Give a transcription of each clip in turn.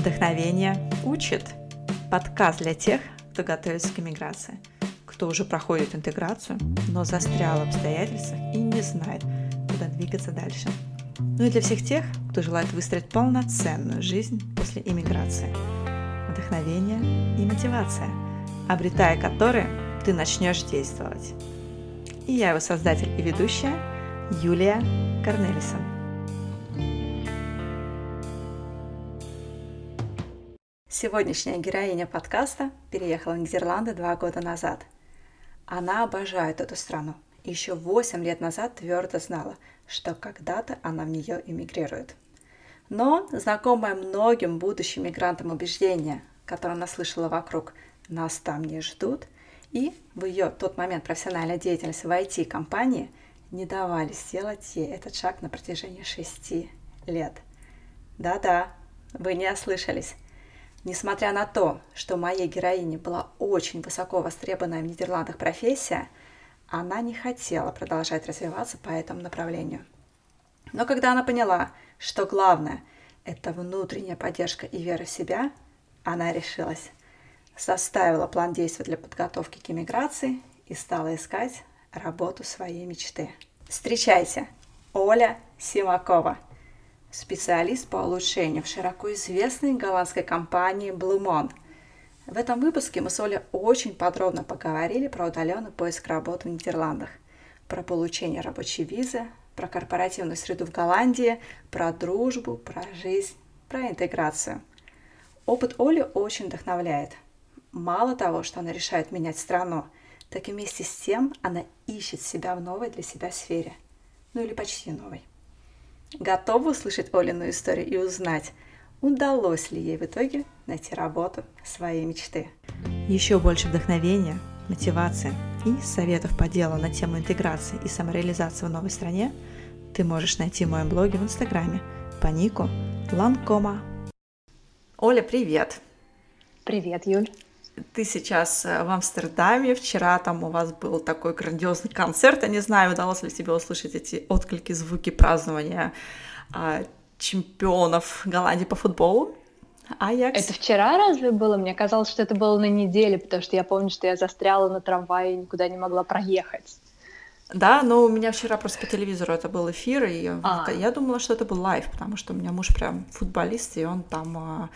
Вдохновение учит. Подкаст для тех, кто готовится к иммиграции, кто уже проходит интеграцию, но застрял в обстоятельствах и не знает, куда двигаться дальше. Ну и для всех тех, кто желает выстроить полноценную жизнь после иммиграции. Вдохновение и мотивация, обретая которые ты начнешь действовать. И я его создатель и ведущая Юлия Корнелисон. Сегодняшняя героиня подкаста переехала в Нидерланды два года назад. Она обожает эту страну. Еще восемь лет назад твердо знала, что когда-то она в нее эмигрирует. Но знакомое многим будущим мигрантам убеждение, которое она слышала вокруг, нас там не ждут, и в ее тот момент профессиональной деятельности в IT-компании не давали сделать ей этот шаг на протяжении шести лет. Да-да, вы не ослышались. Несмотря на то, что моей героине была очень высоко востребованная в Нидерландах профессия, она не хотела продолжать развиваться по этому направлению. Но когда она поняла, что главное – это внутренняя поддержка и вера в себя, она решилась. Составила план действий для подготовки к иммиграции и стала искать работу своей мечты. Встречайте, Оля Симакова – специалист по улучшению в широко известной голландской компании Blumon. В этом выпуске мы с Олей очень подробно поговорили про удаленный поиск работы в Нидерландах, про получение рабочей визы, про корпоративную среду в Голландии, про дружбу, про жизнь, про интеграцию. Опыт Оли очень вдохновляет. Мало того, что она решает менять страну, так и вместе с тем она ищет себя в новой для себя сфере. Ну или почти новой. Готова услышать Олину историю и узнать, удалось ли ей в итоге найти работу своей мечты. Еще больше вдохновения, мотивации и советов по делу на тему интеграции и самореализации в новой стране ты можешь найти в моем блоге в Инстаграме по нику Ланкома. Оля, привет! Привет, Юль! Ты сейчас э, в Амстердаме, вчера там у вас был такой грандиозный концерт, я не знаю, удалось ли тебе услышать эти отклики, звуки празднования а, чемпионов Голландии по футболу. Аякс. Это вчера разве было? Мне казалось, что это было на неделе, потому что я помню, что я застряла на трамвае и никуда не могла проехать. Да, но у меня вчера просто по телевизору это был эфир, и а. я думала, что это был live, потому что у меня муж прям футболист, и он там, а,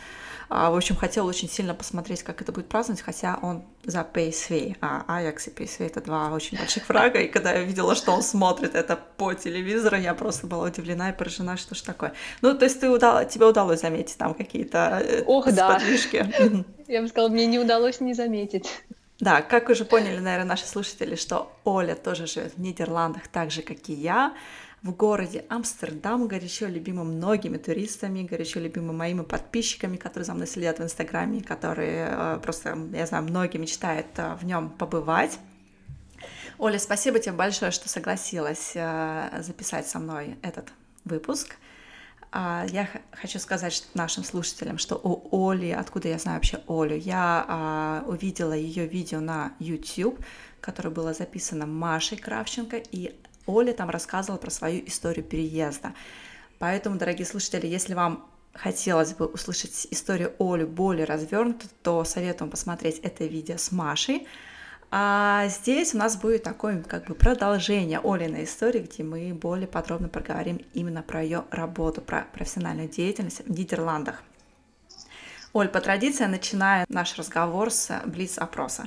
а, в общем, хотел очень сильно посмотреть, как это будет праздновать, хотя он за PSV, а Аякс и PSV это два очень больших врага, и когда я видела, что он смотрит это по телевизору, я просто была удивлена и поражена, что ж такое. Ну, то есть ты удал... тебе удалось заметить там какие-то э, Ох, да. Я бы сказала, мне не удалось не заметить. Да, как уже поняли, наверное, наши слушатели, что Оля тоже живет в Нидерландах, так же, как и я, в городе Амстердам, горячо любимым многими туристами, горячо любимым моими подписчиками, которые за мной следят в Инстаграме, которые э, просто, я знаю, многие мечтают э, в нем побывать. Оля, спасибо тебе большое, что согласилась э, записать со мной этот выпуск. А, я хочу сказать нашим слушателям, что у Оли, откуда я знаю вообще Олю, я а, увидела ее видео на YouTube, которое было записано Машей Кравченко, и Оля там рассказывала про свою историю переезда. Поэтому, дорогие слушатели, если вам хотелось бы услышать историю Оли более развернуто, то советую посмотреть это видео с Машей. А здесь у нас будет такое как бы продолжение Олиной истории, где мы более подробно поговорим именно про ее работу, про профессиональную деятельность в Нидерландах. Оль, по традиции начинаю наш разговор с блиц-опроса.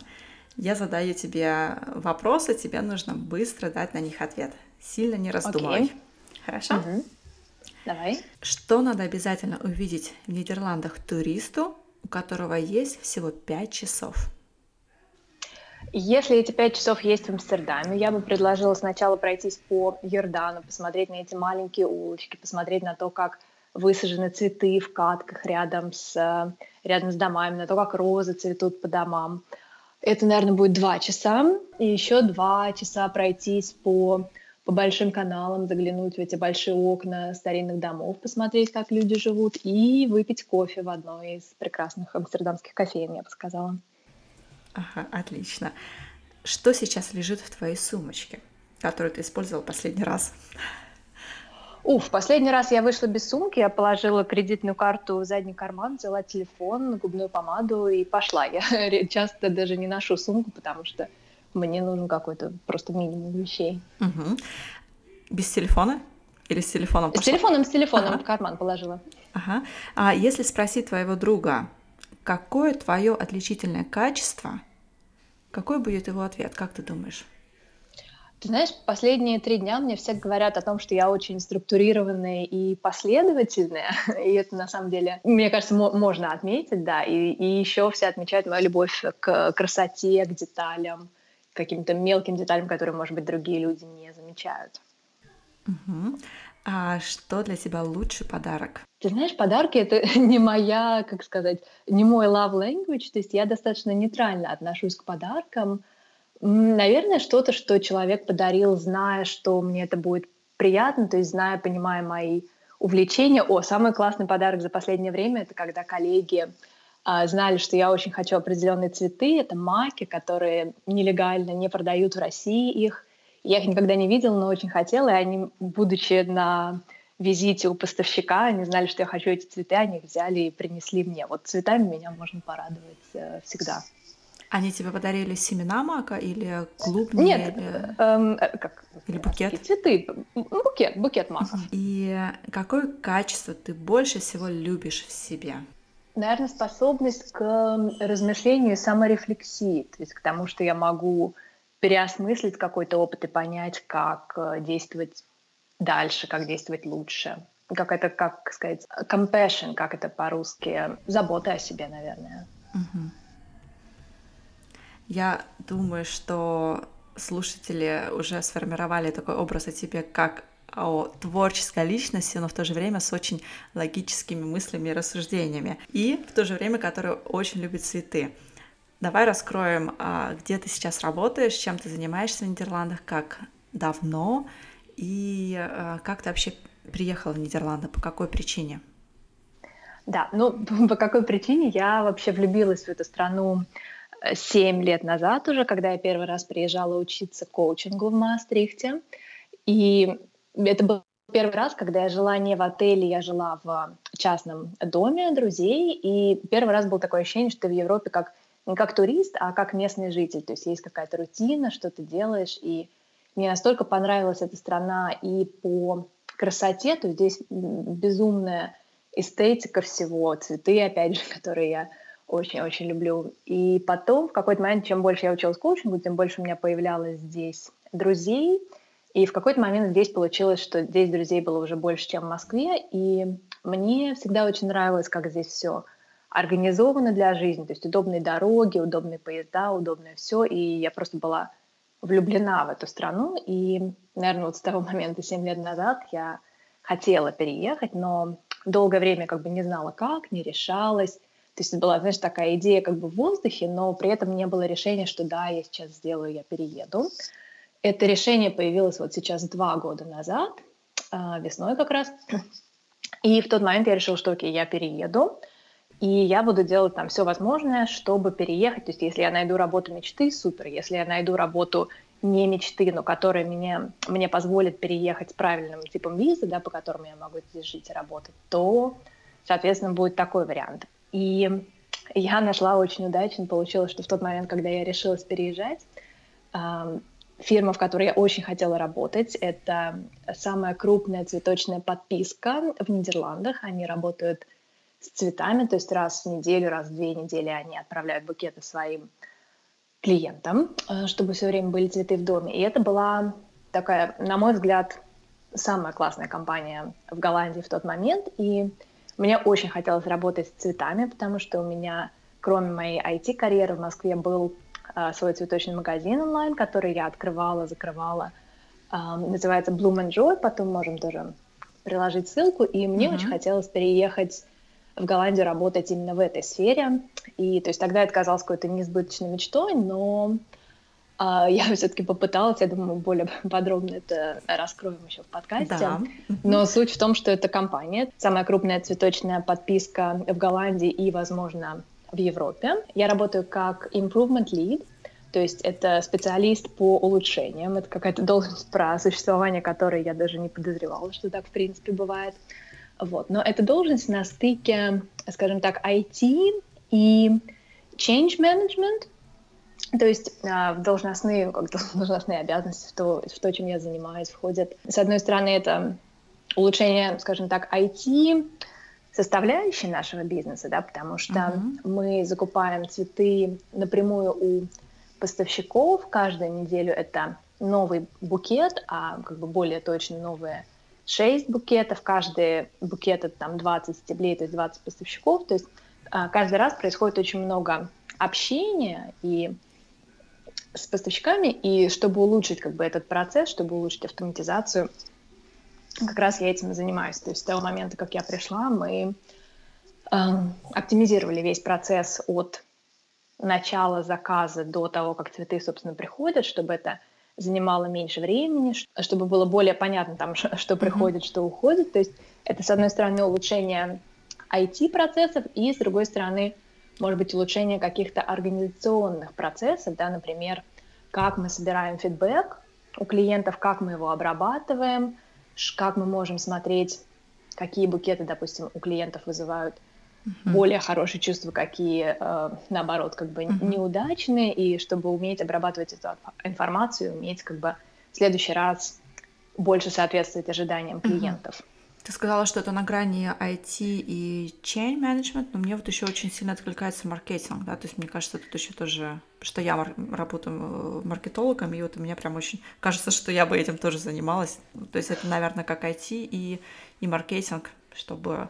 Я задаю тебе вопросы, тебе нужно быстро дать на них ответ. Сильно не раздумывай. Okay. Хорошо? Угу. Давай. Что надо обязательно увидеть в Нидерландах туристу, у которого есть всего 5 часов? Если эти пять часов есть в Амстердаме, я бы предложила сначала пройтись по Йордану, посмотреть на эти маленькие улочки, посмотреть на то, как высажены цветы в катках рядом с, рядом с домами, на то, как розы цветут по домам. Это, наверное, будет два часа. И еще два часа пройтись по, по большим каналам, заглянуть в эти большие окна старинных домов, посмотреть, как люди живут, и выпить кофе в одной из прекрасных амстердамских кофеин, я бы сказала. Ага, отлично. Что сейчас лежит в твоей сумочке, которую ты использовал последний раз? Уф, последний раз я вышла без сумки, я положила кредитную карту в задний карман, взяла телефон, губную помаду и пошла. Я часто даже не ношу сумку, потому что мне нужен какой-то просто минимум вещей. Угу. Без телефона? Или с телефоном пошла? С телефоном, с телефоном ага. в карман положила. Ага. А если спросить твоего друга, какое твое отличительное качество, какой будет его ответ, как ты думаешь? Ты знаешь, последние три дня мне все говорят о том, что я очень структурированная и последовательная, и это на самом деле, мне кажется, можно отметить, да, и, и еще все отмечают мою любовь к красоте, к деталям, к каким-то мелким деталям, которые, может быть, другие люди не замечают. Угу. А что для тебя лучший подарок? Ты знаешь, подарки это не моя, как сказать, не мой love language, то есть я достаточно нейтрально отношусь к подаркам, Наверное, что-то, что человек подарил, зная, что мне это будет приятно, то есть зная, понимая мои увлечения. О, самый классный подарок за последнее время — это когда коллеги а, знали, что я очень хочу определенные цветы. Это маки, которые нелегально не продают в России их. Я их никогда не видела, но очень хотела, и они, будучи на визите у поставщика, они знали, что я хочу эти цветы, они их взяли и принесли мне. Вот цветами меня можно порадовать э, всегда. Они тебе подарили семена мака или клубни? Нет, или, эм, э, как, или букет? Цветы, букет, букет маков. И какое качество ты больше всего любишь в себе? Наверное, способность к размышлению и саморефлексии, то есть к тому, что я могу переосмыслить какой-то опыт и понять, как э, действовать дальше, как действовать лучше. Как это, как сказать, compassion, как это по-русски, забота о себе, наверное. Угу. Я думаю, что слушатели уже сформировали такой образ о тебе как о творческой личности, но в то же время с очень логическими мыслями и рассуждениями. И в то же время, который очень любит цветы. Давай раскроем, а, где ты сейчас работаешь, чем ты занимаешься в Нидерландах, как давно и а, как ты вообще приехала в Нидерланды, по какой причине? Да, ну по какой причине я вообще влюбилась в эту страну семь лет назад уже, когда я первый раз приезжала учиться коучингу в Маастрихте. И это был первый раз, когда я жила не в отеле, я жила в частном доме друзей. И первый раз было такое ощущение, что ты в Европе как не как турист, а как местный житель. То есть есть какая-то рутина, что ты делаешь. И мне настолько понравилась эта страна и по красоте, то здесь безумная эстетика всего, цветы, опять же, которые я очень-очень люблю. И потом, в какой-то момент, чем больше я училась коучингу, тем больше у меня появлялось здесь друзей. И в какой-то момент здесь получилось, что здесь друзей было уже больше, чем в Москве. И мне всегда очень нравилось, как здесь все организовано для жизни. То есть удобные дороги, удобные поезда, удобное все. И я просто была влюблена в эту страну. И, наверное, вот с того момента, 7 лет назад, я хотела переехать, но долгое время как бы не знала как, не решалась. То есть была, знаешь, такая идея как бы в воздухе, но при этом не было решения, что да, я сейчас сделаю, я перееду. Это решение появилось вот сейчас два года назад, а, весной как раз. И в тот момент я решила, что окей, я перееду, и я буду делать там все возможное, чтобы переехать. То есть если я найду работу мечты, супер. Если я найду работу не мечты, но которая мне, мне позволит переехать с правильным типом визы, да, по которому я могу здесь жить и работать, то, соответственно, будет такой вариант. И я нашла очень удачно, получилось, что в тот момент, когда я решилась переезжать, фирма, в которой я очень хотела работать, это самая крупная цветочная подписка в Нидерландах. Они работают с цветами, то есть раз в неделю, раз в две недели они отправляют букеты своим клиентам, э, чтобы все время были цветы в доме. И это была такая, на мой взгляд, самая классная компания в Голландии в тот момент. И мне очень хотелось работать с цветами, потому что у меня, кроме моей IT-карьеры в Москве, был э, свой цветочный магазин онлайн, который я открывала, закрывала. Э, называется Bloom and Joy, потом можем тоже приложить ссылку. И мне mm-hmm. очень хотелось переехать в Голландию работать именно в этой сфере. И то есть тогда это казалось какой-то несбыточной мечтой, но а, я все-таки попыталась, я думаю, более подробно это раскроем еще в подкасте. Да. Но суть в том, что это компания, самая крупная цветочная подписка в Голландии и, возможно, в Европе. Я работаю как improvement lead, То есть это специалист по улучшениям, это какая-то должность, про существование которой я даже не подозревала, что так в принципе бывает. Вот. Но эта должность на стыке, скажем так, IT и change management, то есть а, в должностные, как должностные обязанности, в то, в то, чем я занимаюсь, входят, с одной стороны, это улучшение, скажем так, IT, составляющей нашего бизнеса, да, потому что uh-huh. мы закупаем цветы напрямую у поставщиков. Каждую неделю это новый букет, а как бы более точно новые 6 букетов. Каждый букет это там 20 стеблей, то есть 20 поставщиков. То есть а, каждый раз происходит очень много общения и с поставщиками, и чтобы улучшить как бы этот процесс, чтобы улучшить автоматизацию, как раз я этим и занимаюсь. То есть с того момента, как я пришла, мы э, оптимизировали весь процесс от начала заказа до того, как цветы, собственно, приходят, чтобы это занимало меньше времени, чтобы было более понятно, там, что приходит, что уходит. То есть это, с одной стороны, улучшение IT-процессов, и, с другой стороны, может быть, улучшение каких-то организационных процессов, да, например, как мы собираем фидбэк у клиентов, как мы его обрабатываем, как мы можем смотреть, какие букеты, допустим, у клиентов вызывают uh-huh. более хорошие чувства, какие, э, наоборот, как бы uh-huh. неудачные, и чтобы уметь обрабатывать эту информацию, уметь как бы в следующий раз больше соответствовать ожиданиям клиентов. Ты сказала, что это на грани IT и chain management, но мне вот еще очень сильно откликается маркетинг, да, то есть мне кажется, тут еще тоже, что я мар- работаю э, маркетологом, и вот у меня прям очень кажется, что я бы этим тоже занималась. То есть это, наверное, как IT и, и маркетинг, чтобы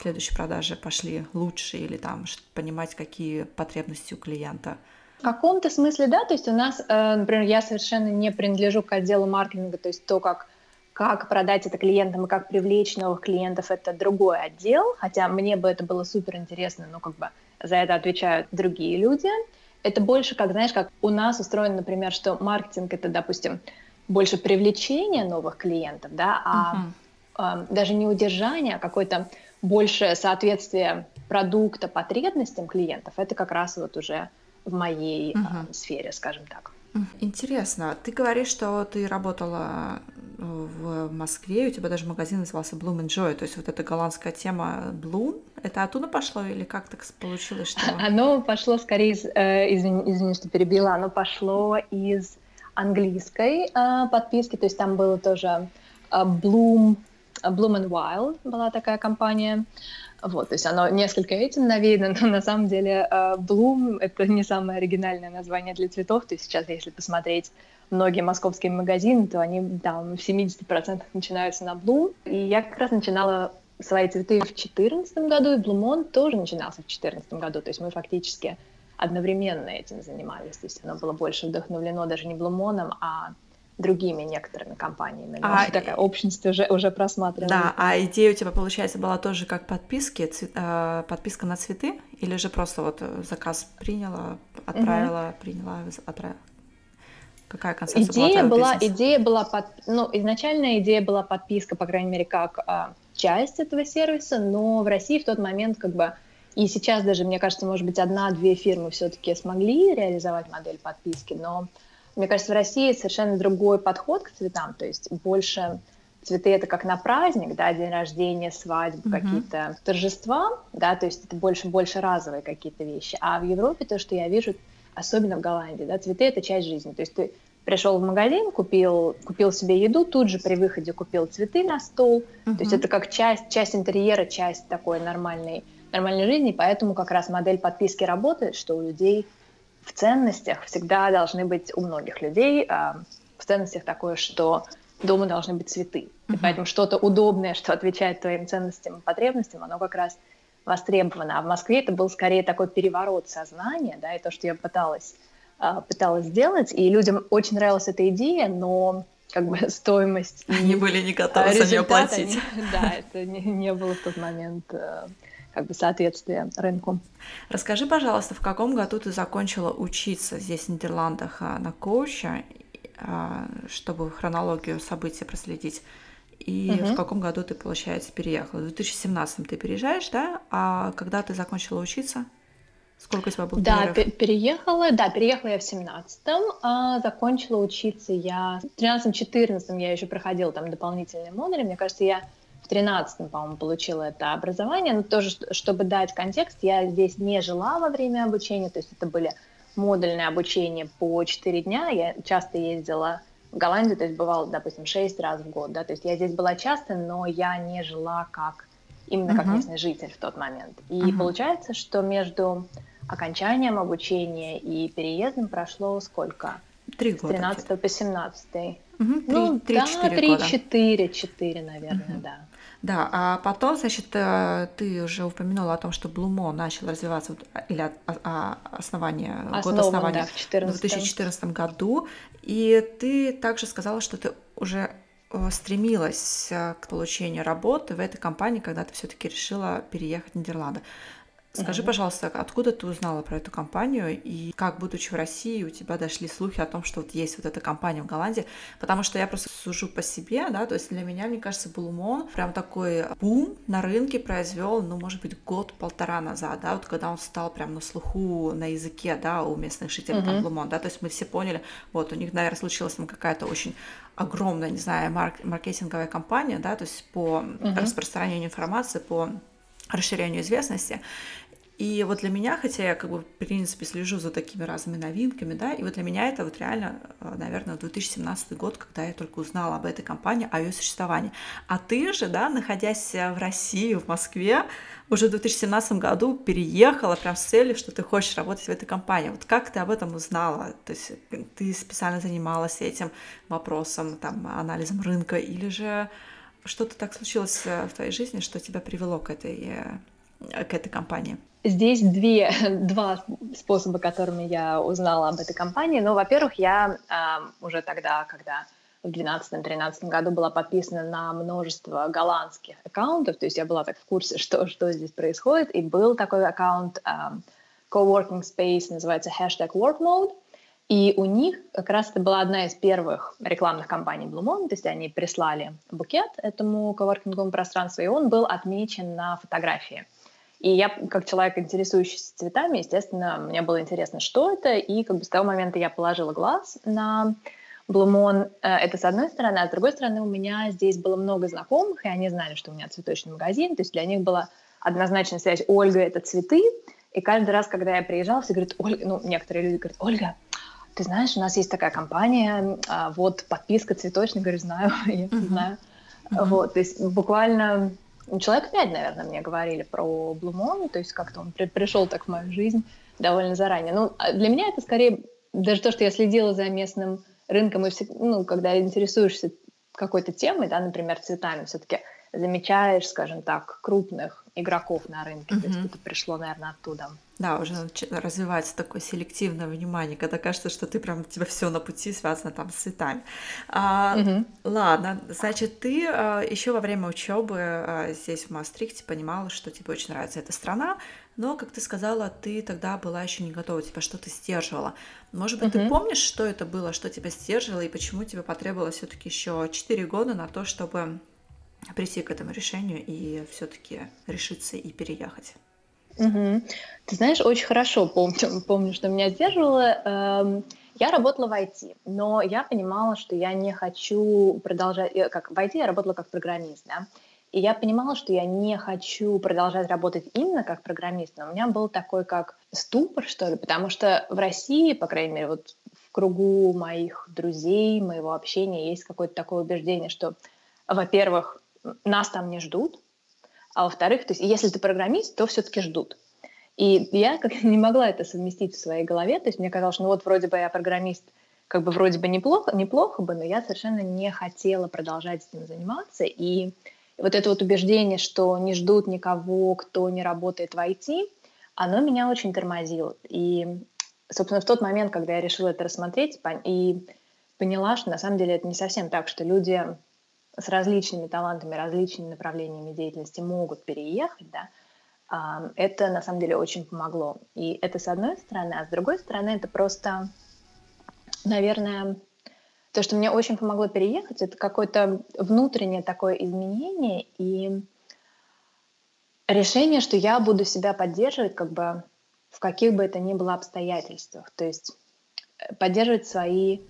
следующие продажи пошли лучше или там понимать, какие потребности у клиента. В каком-то смысле, да, то есть у нас, э, например, я совершенно не принадлежу к отделу маркетинга, то есть то, как как продать это клиентам и как привлечь новых клиентов, это другой отдел, хотя мне бы это было супер интересно, но как бы за это отвечают другие люди. Это больше, как, знаешь, как у нас устроено, например, что маркетинг — это, допустим, больше привлечение новых клиентов, да, а uh-huh. э, даже не удержание, а какое-то большее соответствие продукта потребностям клиентов, это как раз вот уже в моей uh-huh. э, сфере, скажем так. Интересно. Ты говоришь, что ты работала в Москве, у тебя даже магазин назывался Bloom Enjoy, то есть вот эта голландская тема Bloom, это оттуда пошло или как так получилось, что... Оно пошло скорее из, э, извини, извини, что перебила, оно пошло из английской э, подписки, то есть там было тоже э, Bloom, Bloom and Wild была такая компания, вот, то есть оно несколько этим навеяно, но на самом деле Bloom — это не самое оригинальное название для цветов, то есть сейчас, если посмотреть многие московские магазины, то они там в 70% начинаются на Bloom. И я как раз начинала свои цветы в 2014 году, и Блумон тоже начинался в 2014 году. То есть мы фактически одновременно этим занимались. То есть оно было больше вдохновлено даже не Блумоном, а другими некоторыми компаниями. Но а, такая общность уже, уже просматривалась. Да, а идея у тебя, получается, была тоже как подписки, цвет, э, подписка на цветы? Или же просто вот заказ приняла, отправила, угу. приняла, отправила? Какая концепция идея была? была идея была под, ну изначальная идея была подписка, по крайней мере, как а, часть этого сервиса, но в России в тот момент как бы и сейчас даже мне кажется, может быть, одна-две фирмы все-таки смогли реализовать модель подписки, но мне кажется, в России совершенно другой подход к цветам, то есть больше цветы это как на праздник, да, день рождения, свадьбы, mm-hmm. какие-то торжества, да, то есть это больше больше разовые какие-то вещи. А в Европе то, что я вижу, особенно в Голландии, да, цветы это часть жизни. То есть ты пришел в магазин, купил, купил себе еду, тут же при выходе купил цветы на стол. Uh-huh. То есть это как часть, часть интерьера, часть такой нормальной, нормальной жизни. Поэтому как раз модель подписки работает, что у людей в ценностях всегда должны быть, у многих людей э, в ценностях такое, что дома должны быть цветы. Uh-huh. И поэтому что-то удобное, что отвечает твоим ценностям и потребностям, оно как раз востребовано. А в Москве это был скорее такой переворот сознания, да, и то, что я пыталась, а, пыталась сделать. И людям очень нравилась эта идея, но как бы стоимость... Они были не готовы за нее платить. да, это не, не было в тот момент э, как бы соответствия рынку. Расскажи, пожалуйста, в каком году ты закончила учиться здесь, в Нидерландах, а, на коуча, чтобы хронологию событий проследить? И угу. в каком году ты, получается, переехала? В 2017 ты переезжаешь, да? А когда ты закончила учиться? Сколько у тебя было Да, переехала, да, переехала я в 17-м, а закончила учиться я в 13-14 я еще проходила там дополнительные модули, мне кажется, я в 13 по-моему, получила это образование, но тоже, чтобы дать контекст, я здесь не жила во время обучения, то есть это были модульные обучения по 4 дня, я часто ездила в Голландию, то есть бывало, допустим, 6 раз в год, да, то есть я здесь была часто, но я не жила как именно как uh-huh. местный житель в тот момент. И uh-huh. получается, что между окончанием обучения и переездом прошло сколько? Три года. С 13 по 17. Угу, ну, 3, да, 3-4, 4, наверное, угу. да. Да, а потом, значит, э, ты уже упомянула о том, что Блумо начал развиваться, или от, а, основание, Основан, год основания да, в, 14. в 2014 году, и ты также сказала, что ты уже э, стремилась э, к получению работы в этой компании, когда ты все-таки решила переехать в Нидерланды. Скажи, пожалуйста, откуда ты узнала про эту компанию и как, будучи в России, у тебя дошли слухи о том, что вот есть вот эта компания в Голландии? Потому что я просто сужу по себе, да, то есть для меня, мне кажется, Блумон прям такой бум на рынке произвел, ну, может быть, год-полтора назад, да, вот когда он стал прям на слуху, на языке, да, у местных жителей, mm-hmm. Блумон, да, то есть мы все поняли, вот, у них, наверное, случилась там какая-то очень огромная, не знаю, марк- маркетинговая компания, да, то есть по mm-hmm. распространению информации, по расширению известности. И вот для меня, хотя я как бы в принципе слежу за такими разными новинками, да, и вот для меня это вот реально, э, наверное, 2017 год, когда я только узнала об этой компании, о ее существовании. А ты же, да, находясь в России, в Москве, уже в 2017 году переехала прям с целью, что ты хочешь работать в этой компании. Вот как ты об этом узнала? То есть ты специально занималась этим вопросом, там, анализом рынка, или же что-то так случилось э, в твоей жизни, что тебя привело к этой, э, к этой компании? Здесь две, два способа, которыми я узнала об этой компании. Ну, во-первых, я э, уже тогда, когда в 2012-2013 году была подписана на множество голландских аккаунтов, то есть я была так в курсе, что, что здесь происходит, и был такой аккаунт э, coworking space, называется hashtag workmode, и у них как раз это была одна из первых рекламных кампаний Blue Moon, то есть они прислали букет этому коворкинговому пространству, и он был отмечен на фотографии. И я, как человек, интересующийся цветами, естественно, мне было интересно, что это, и как бы с того момента я положила глаз на Блумон. Э, это с одной стороны, а с другой стороны у меня здесь было много знакомых, и они знали, что у меня цветочный магазин, то есть для них была однозначная связь «Ольга – это цветы», и каждый раз, когда я приезжала, все говорят, Ольга, ну, некоторые люди говорят, Ольга, ты знаешь, у нас есть такая компания, а, вот подписка цветочная, говорю, знаю, я знаю. Вот, то есть буквально человек пять, наверное, мне говорили про Blue Moon, то есть как-то он при- пришел так в мою жизнь довольно заранее. Ну, а для меня это скорее даже то, что я следила за местным рынком, и все, ну, когда интересуешься какой-то темой, да, например, цветами, все-таки замечаешь, скажем так, крупных игроков на рынке. Mm-hmm. То есть это пришло, наверное, оттуда. Да, уже развивается такое селективное внимание, когда кажется, что ты прям у тебя все на пути связано там с цветами. А, угу. Ладно, значит, ты а, еще во время учебы а, здесь в Мастрихте понимала, что тебе очень нравится эта страна, но, как ты сказала, ты тогда была еще не готова, тебя что-то сдерживало. Может быть, угу. ты помнишь, что это было, что тебя сдерживало, и почему тебе потребовалось все-таки еще 4 года на то, чтобы прийти к этому решению и все-таки решиться и переехать? Угу. Ты знаешь, очень хорошо помню, помню что меня сдерживало. Эм, я работала в IT, но я понимала, что я не хочу продолжать... Как, в IT я работала как программист, да? И я понимала, что я не хочу продолжать работать именно как программист, но у меня был такой как ступор, что ли, потому что в России, по крайней мере, вот в кругу моих друзей, моего общения есть какое-то такое убеждение, что, во-первых, нас там не ждут, а во-вторых, то есть если ты программист, то все-таки ждут. И я как не могла это совместить в своей голове, то есть мне казалось, ну вот вроде бы я программист, как бы вроде бы неплохо, неплохо бы, но я совершенно не хотела продолжать этим заниматься. И вот это вот убеждение, что не ждут никого, кто не работает в IT, оно меня очень тормозило. И, собственно, в тот момент, когда я решила это рассмотреть и поняла, что на самом деле это не совсем так, что люди с различными талантами, различными направлениями деятельности могут переехать, да, это на самом деле очень помогло. И это с одной стороны, а с другой стороны это просто, наверное, то, что мне очень помогло переехать, это какое-то внутреннее такое изменение и решение, что я буду себя поддерживать как бы в каких бы это ни было обстоятельствах. То есть э, поддерживать свои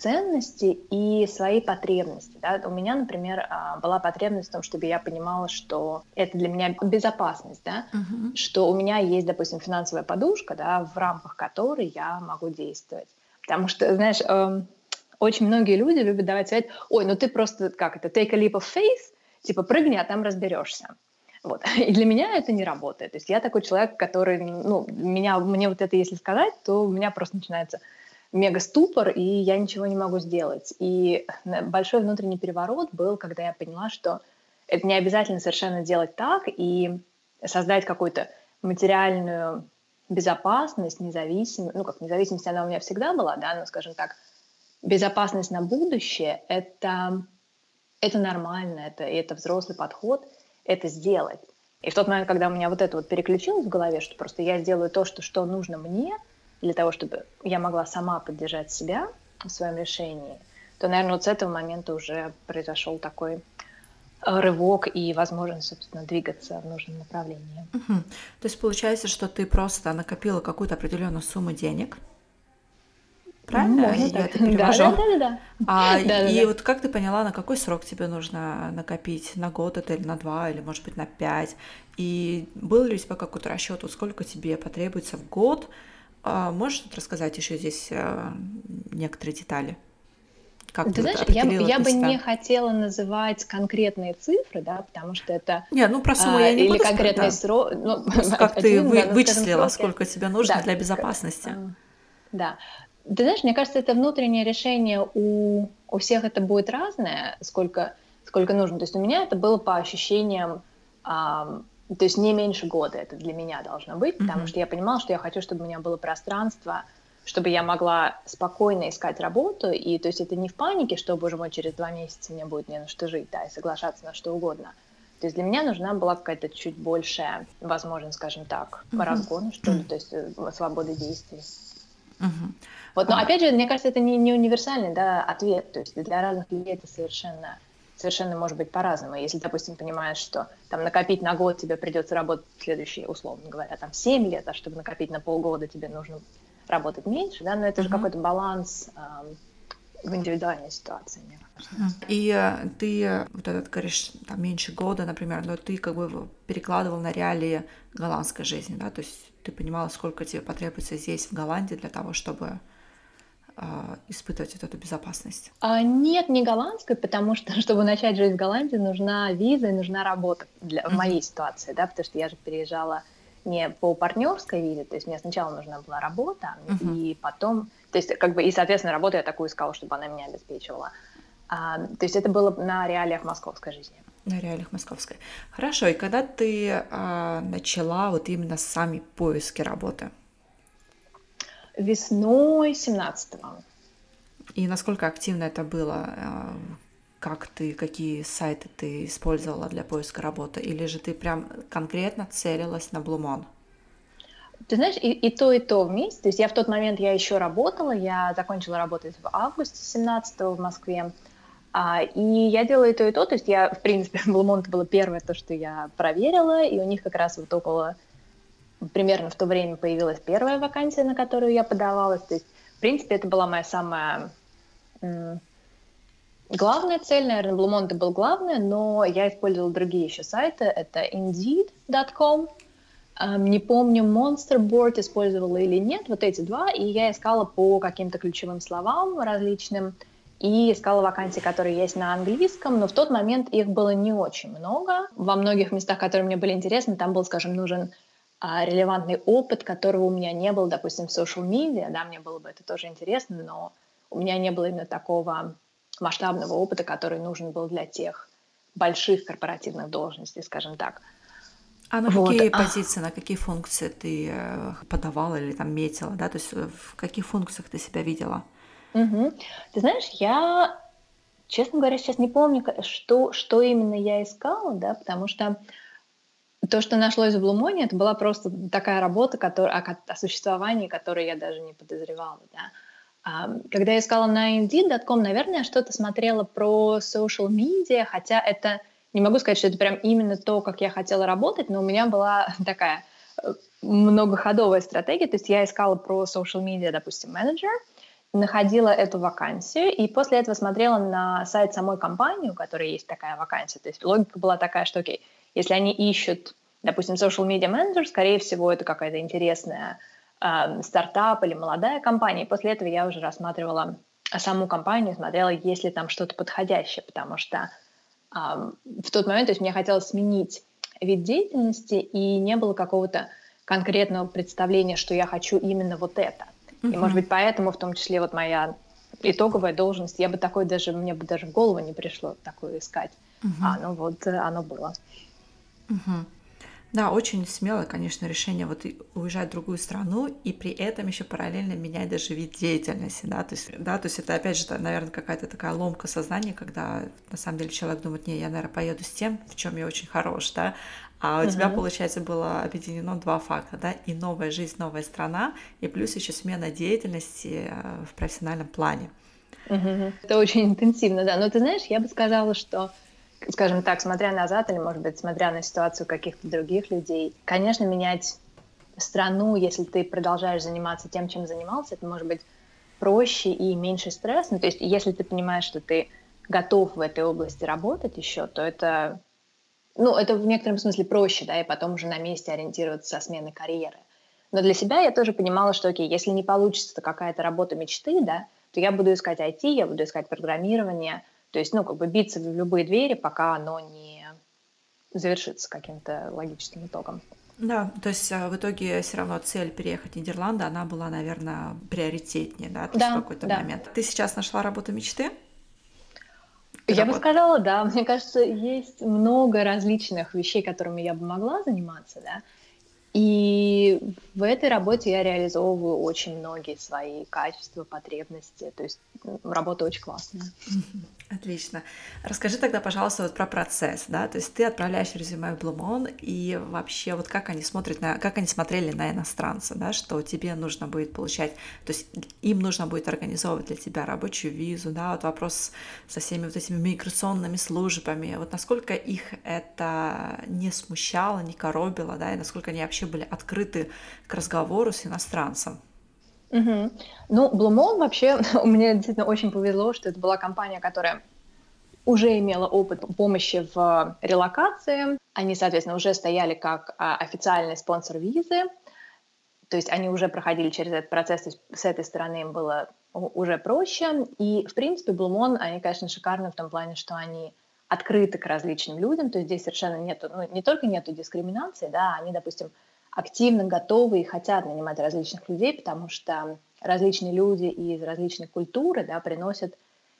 ценности и свои потребности. Да? У меня, например, а, была потребность в том, чтобы я понимала, что это для меня безопасность, да? uh-huh. что у меня есть, допустим, финансовая подушка, да, в рамках которой я могу действовать. Потому что, знаешь, эм, очень многие люди любят давать совет, ой, ну ты просто, как это, take a leap of faith, типа прыгни, а там разберешься. Вот. И для меня это не работает. То есть я такой человек, который, ну, меня, мне вот это если сказать, то у меня просто начинается мега ступор, и я ничего не могу сделать. И большой внутренний переворот был, когда я поняла, что это не обязательно совершенно делать так и создать какую-то материальную безопасность, независимость, ну как независимость она у меня всегда была, да, но, скажем так, безопасность на будущее это, это нормально, это, это взрослый подход, это сделать. И в тот момент, когда у меня вот это вот переключилось в голове, что просто я сделаю то, что, что нужно мне, для того, чтобы я могла сама поддержать себя в своем решении, то, наверное, вот с этого момента уже произошел такой э, рывок и возможность, собственно, двигаться в нужном направлении. Угу. То есть получается, что ты просто накопила какую-то определенную сумму денег, правильно? Можно я так. это перевожу. Да, да, да, да. А, да, и да, вот как ты поняла, на какой срок тебе нужно накопить? На год это или на два, или, может быть, на пять? И был ли у тебя какой-то расчет, вот сколько тебе потребуется в год? А, можешь рассказать еще здесь а, некоторые детали? Как ты, ты знаешь, я, я бы не хотела называть конкретные цифры, да, потому что это... Не, ну про сумму а, я не Или конкретный срок... Ну, как ты вы, ну, вычислила, сколько тебе нужно да, для безопасности. А, да. Ты знаешь, мне кажется, это внутреннее решение у, у всех это будет разное, сколько, сколько нужно. То есть у меня это было по ощущениям, то есть не меньше года это для меня должно быть, mm-hmm. потому что я понимала, что я хочу, чтобы у меня было пространство, чтобы я могла спокойно искать работу, и то есть это не в панике, что, боже мой, через два месяца мне будет не на что жить, да, и соглашаться на что угодно. То есть для меня нужна была какая-то чуть большая возможность, скажем так, mm-hmm. разгона, что ли, то есть э, свободы действий. Mm-hmm. Вот, но опять же, мне кажется, это не, не универсальный да, ответ. То есть для разных людей это совершенно, совершенно может быть по-разному. Если, допустим, понимаешь, что там накопить на год тебе придется работать следующие, условно говоря, там 7 лет, а чтобы накопить на полгода тебе нужно работать меньше, да, но это mm-hmm. же какой-то баланс эм, в индивидуальной ситуации, мне кажется. И э, ты, вот этот, говоришь, там меньше года, например, но ты как бы перекладывал на реалии голландской жизни, да, то есть ты понимала, сколько тебе потребуется здесь, в Голландии, для того, чтобы испытывать вот эту безопасность? А, нет, не голландской, потому что, чтобы начать жить в Голландии, нужна виза и нужна работа для, в моей ситуации, да, потому что я же переезжала не по партнерской визе, то есть мне сначала нужна была работа, uh-huh. и потом, то есть как бы, и, соответственно, работу я такую искала, чтобы она меня обеспечивала. А, то есть это было на реалиях московской жизни. На реалиях московской. Хорошо, и когда ты а, начала вот именно сами поиски работы? Весной 17-го. И насколько активно это было? Э, как ты, какие сайты ты использовала для поиска работы? Или же ты прям конкретно целилась на Блумон? Ты знаешь, и, и то, и то вместе. То есть я в тот момент я еще работала, я закончила работать в августе 17 в Москве. А, и я делала и то, и то. То есть я, в принципе, Блумон было первое то, что я проверила, и у них как раз вот около примерно в то время появилась первая вакансия, на которую я подавалась. То есть, в принципе, это была моя самая главная цель, наверное, Blue Monte был главный, но я использовала другие еще сайты. Это Indeed.com, не помню, Monsterboard использовала или нет, вот эти два, и я искала по каким-то ключевым словам различным, и искала вакансии, которые есть на английском, но в тот момент их было не очень много. Во многих местах, которые мне были интересны, там был, скажем, нужен релевантный опыт, которого у меня не было, допустим, в social media, да, мне было бы это тоже интересно, но у меня не было именно такого масштабного опыта, который нужен был для тех больших корпоративных должностей, скажем так. А на вот. какие а. позиции, на какие функции ты э, подавала или там метила, да, то есть э, в каких функциях ты себя видела? Угу. Ты знаешь, я, честно говоря, сейчас не помню, что, что именно я искала, да, потому что то, что нашлось в Блумоне, это была просто такая работа, которая, о, о существовании которой я даже не подозревала. Да? А, когда я искала на Indeed.com, наверное, что-то смотрела про social media, хотя это не могу сказать, что это прям именно то, как я хотела работать, но у меня была такая э, многоходовая стратегия. То есть я искала про social media, допустим, менеджер, находила эту вакансию, и после этого смотрела на сайт самой компании, у которой есть такая вакансия. То есть логика была такая, что, окей, если они ищут, допустим, social media manager, скорее всего, это какая-то интересная э, стартап или молодая компания. И после этого я уже рассматривала саму компанию, смотрела, есть ли там что-то подходящее, потому что э, в тот момент, то есть мне хотелось сменить вид деятельности, и не было какого-то конкретного представления, что я хочу именно вот это. Uh-huh. И, может быть, поэтому в том числе вот моя итоговая должность, я бы такой даже, мне бы даже в голову не пришло такое искать. Uh-huh. А, ну вот оно было. Uh-huh. Да, очень смелое, конечно, решение вот уезжать в другую страну и при этом еще параллельно менять даже вид деятельности, да, то есть, да, то есть это опять же, наверное, какая-то такая ломка сознания, когда на самом деле человек думает, не, я, наверное, поеду с тем, в чем я очень хорош, да, а у uh-huh. тебя, получается, было объединено два факта, да, и новая жизнь, новая страна, и плюс еще смена деятельности э, в профессиональном плане. Uh-huh. Это очень интенсивно, да. Но ты знаешь, я бы сказала, что, скажем так, смотря назад или, может быть, смотря на ситуацию каких-то других людей, конечно, менять страну, если ты продолжаешь заниматься тем, чем занимался, это может быть проще и меньше стресс. Ну, то есть, если ты понимаешь, что ты готов в этой области работать еще, то это ну, это в некотором смысле проще, да, и потом уже на месте ориентироваться со смены карьеры. Но для себя я тоже понимала, что, окей, если не получится какая-то работа мечты, да, то я буду искать IT, я буду искать программирование, то есть, ну, как бы биться в любые двери, пока оно не завершится каким-то логическим итогом. Да, то есть а, в итоге все равно цель переехать в Нидерланды, она была, наверное, приоритетнее, да, да в какой-то да. момент. Ты сейчас нашла работу мечты? Я бы сказала, да. Мне кажется, есть много различных вещей, которыми я бы могла заниматься, да. И в этой работе я реализовываю очень многие свои качества, потребности. То есть работа очень классная. Отлично. Расскажи тогда, пожалуйста, вот про процесс, да, то есть ты отправляешь резюме в Blumon, и вообще вот как они смотрят на, как они смотрели на иностранца, да, что тебе нужно будет получать, то есть им нужно будет организовывать для тебя рабочую визу, да, вот вопрос со всеми вот этими миграционными службами, вот насколько их это не смущало, не коробило, да, и насколько они вообще были открыты к разговору с иностранцем? Угу. Ну, Blue вообще, мне действительно очень повезло, что это была компания, которая уже имела опыт помощи в релокации. Они, соответственно, уже стояли как а, официальный спонсор визы. То есть они уже проходили через этот процесс, то есть с этой стороны им было уже проще. И, в принципе, Блумон, они, конечно, шикарны в том плане, что они открыты к различным людям, то есть здесь совершенно нету, ну, не только нету дискриминации, да, они, допустим, активно готовы и хотят нанимать различных людей, потому что различные люди из различной культуры да, приносят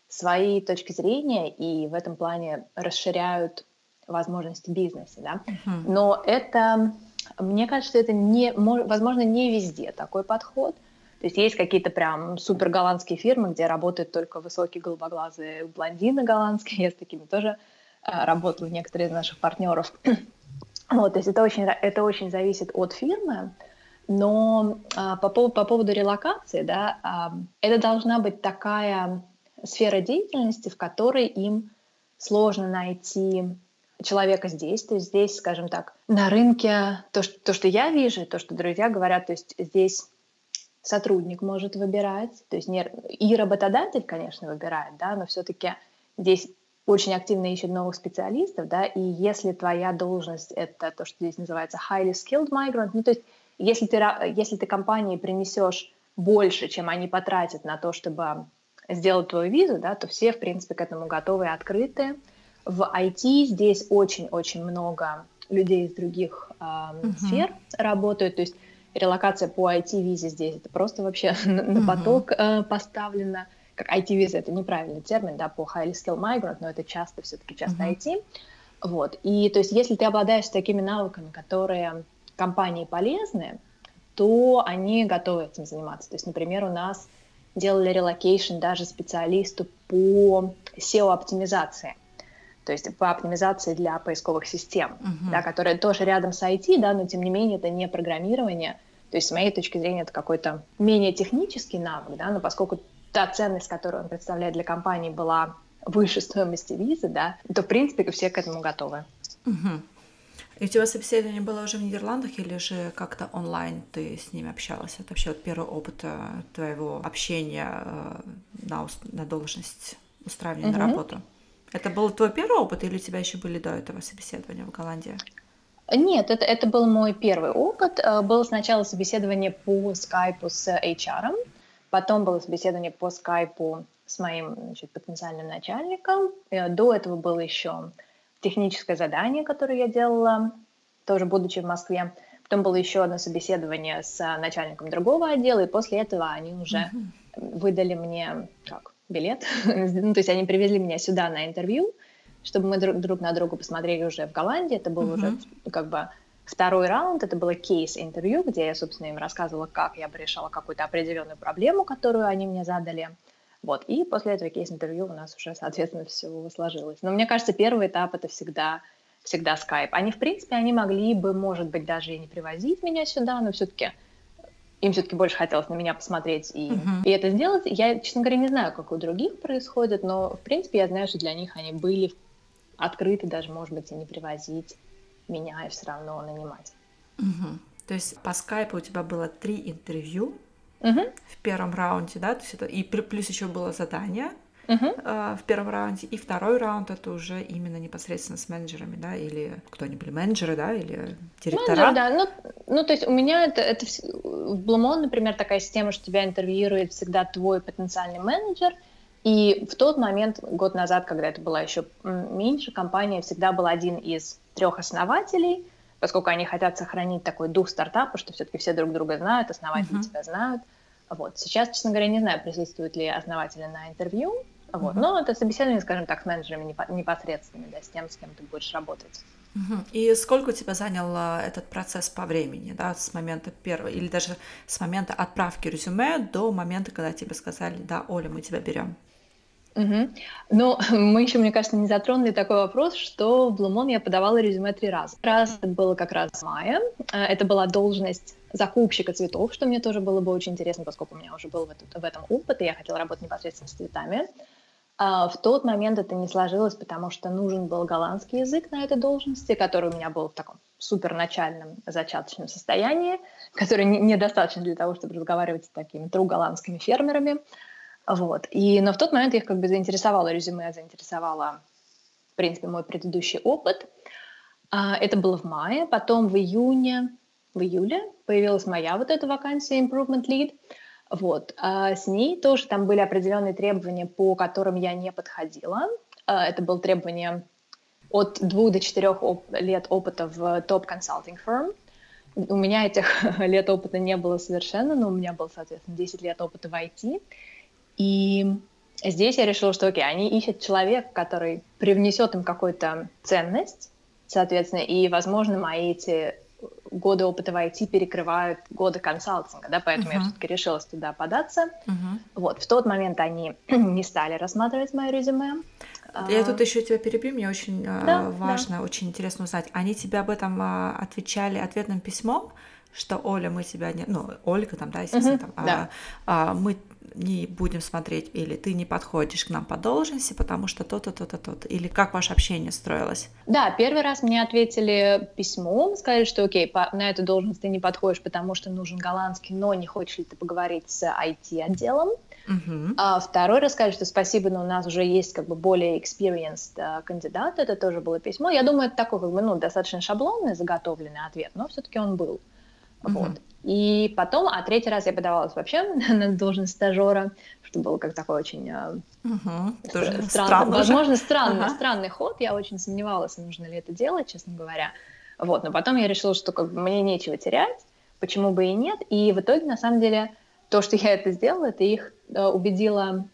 свои точки зрения и в этом плане расширяют возможности бизнеса. Да? Uh-huh. Но это, мне кажется, это не, возможно, не везде такой подход. То есть есть какие-то прям супер голландские фирмы, где работают только высокие голубоглазые блондины голландские. Я с такими тоже э, работала, некоторые из наших партнеров. Вот, то есть это очень, это очень зависит от фирмы, но а, по, поводу, по поводу релокации, да, а, это должна быть такая сфера деятельности, в которой им сложно найти человека здесь. То есть здесь, скажем так, на рынке то, что, то, что я вижу, то, что друзья говорят, то есть здесь сотрудник может выбирать, то есть не, и работодатель, конечно, выбирает, да, но все-таки здесь очень активно ищет новых специалистов, да, и если твоя должность — это то, что здесь называется highly skilled migrant, ну, то есть если ты, если ты компании принесешь больше, чем они потратят на то, чтобы сделать твою визу, да, то все, в принципе, к этому готовы и открыты. В IT здесь очень-очень много людей из других э, uh-huh. сфер работают, то есть релокация по IT-визе здесь это просто вообще uh-huh. на поток э, поставлено как IT-виза, это неправильный термин, да, по highly skilled migrant, но это часто все-таки часто uh-huh. IT. Вот. И то есть если ты обладаешь такими навыками, которые компании полезны, то они готовы этим заниматься. То есть, например, у нас делали relocation даже специалисту по SEO-оптимизации, то есть по оптимизации для поисковых систем, uh-huh. да, которые тоже рядом с IT, да, но тем не менее это не программирование, то есть с моей точки зрения это какой-то менее технический навык, да, но поскольку та ценность, которую он представляет для компании, была выше стоимости визы, да, то, в принципе, все к этому готовы. Угу. И у тебя собеседование было уже в Нидерландах или же как-то онлайн ты с ними общалась? Это вообще вот первый опыт э, твоего общения э, на, на должность устраивания mm-hmm. на работу. Это был твой первый опыт или у тебя еще были до этого собеседования в Голландии? Нет, это, это был мой первый опыт. Э, было сначала собеседование по скайпу с HR, потом было собеседование по скайпу с моим значит, потенциальным начальником. Э, до этого было еще техническое задание, которое я делала, тоже будучи в Москве. Потом было еще одно собеседование с начальником другого отдела, и после этого они уже mm-hmm. выдали мне как билет. ну, то есть они привезли меня сюда на интервью, чтобы мы друг, друг на друга посмотрели уже в Голландии. Это был uh-huh. уже как бы второй раунд, это было кейс-интервью, где я, собственно, им рассказывала, как я бы решала какую-то определенную проблему, которую они мне задали. Вот, и после этого кейс-интервью у нас уже, соответственно, все сложилось. Но мне кажется, первый этап — это всегда, всегда скайп. Они, в принципе, они могли бы, может быть, даже и не привозить меня сюда, но все-таки им все-таки больше хотелось на меня посмотреть и, uh-huh. и это сделать. Я, честно говоря, не знаю, как у других происходит, но, в принципе, я знаю, что для них они были открыты даже, может быть, и не привозить меня, и все равно нанимать. Угу. То есть по скайпу у тебя было три интервью угу. в первом раунде, да? То есть это и плюс еще было задание угу. э, в первом раунде, и второй раунд это уже именно непосредственно с менеджерами, да, или кто они были, менеджеры, да, или директора? Менеджер, да. Ну, ну, то есть у меня это, это в Блумон, например, такая система, что тебя интервьюирует всегда твой потенциальный менеджер – и в тот момент, год назад, когда это была еще меньше, компания всегда был один из трех основателей, поскольку они хотят сохранить такой дух стартапа, что все-таки все друг друга знают, основатели uh-huh. тебя знают. Вот. Сейчас, честно говоря, не знаю, присутствуют ли основатели на интервью, вот. Uh-huh. но это собеседование, скажем так, с менеджерами непосредственно, да, с тем, с кем ты будешь работать. И сколько у тебя занял а, этот процесс по времени, да, с момента первого, или даже с момента отправки резюме до момента, когда тебе сказали, да, Оля, мы тебя берем? Угу. Но мы еще, мне кажется, не затронули такой вопрос, что в Блумон я подавала резюме три раза. Раз это было как раз в мае. Э, это была должность закупщика цветов, что мне тоже было бы очень интересно, поскольку у меня уже был в, этот, в этом опыт, и я хотела работать непосредственно с цветами. А в тот момент это не сложилось, потому что нужен был голландский язык на этой должности, который у меня был в таком суперначальном зачаточном состоянии, который недостаточно для того, чтобы разговаривать с такими true голландскими фермерами. Вот. И, но в тот момент их как бы заинтересовала резюме, заинтересовала, в принципе, мой предыдущий опыт. А, это было в мае. Потом в июне, в июле появилась моя вот эта вакансия Improvement Lead. Вот. А с ней тоже там были определенные требования, по которым я не подходила. А, это было требование от двух до четырех оп- лет опыта в топ-консалтинг firm. У меня этих лет опыта не было совершенно, но у меня было, соответственно, 10 лет опыта в IT. И здесь я решила, что окей, они ищут человека, который привнесет им какую-то ценность, соответственно, и, возможно, мои эти годы опыта в IT перекрывают годы консалтинга, да, поэтому uh-huh. я все-таки решилась туда податься. Uh-huh. Вот, в тот момент они не стали рассматривать мое резюме. Я тут еще тебя перебью, мне очень а, да, важно, да. очень интересно узнать. Они тебе об этом а, отвечали ответным письмом, что Оля, мы тебя не, ну Ольга там, да, естественно, uh-huh, там, да. А, а, мы не будем смотреть, или ты не подходишь к нам по должности, потому что то-то, то-то, то-то. Или как ваше общение строилось? Да, первый раз мне ответили письмом, сказали, что окей, по, на эту должность ты не подходишь, потому что нужен голландский, но не хочешь ли ты поговорить с IT-отделом. Uh-huh. А второй раз сказали, что спасибо, но у нас уже есть как бы более experienced uh, кандидат, это тоже было письмо. Я думаю, это такой как бы, ну, достаточно шаблонный, заготовленный ответ, но все-таки он был. Uh-huh. Вот. И потом, а третий раз я подавалась вообще на должность стажера, что было как такой очень угу, стра- странный, возможно, странный, ага. странный ход. Я очень сомневалась, нужно ли это делать, честно говоря. Вот, но потом я решила, что как бы мне нечего терять, почему бы и нет. И в итоге, на самом деле, то, что я это сделала, это их э, убедило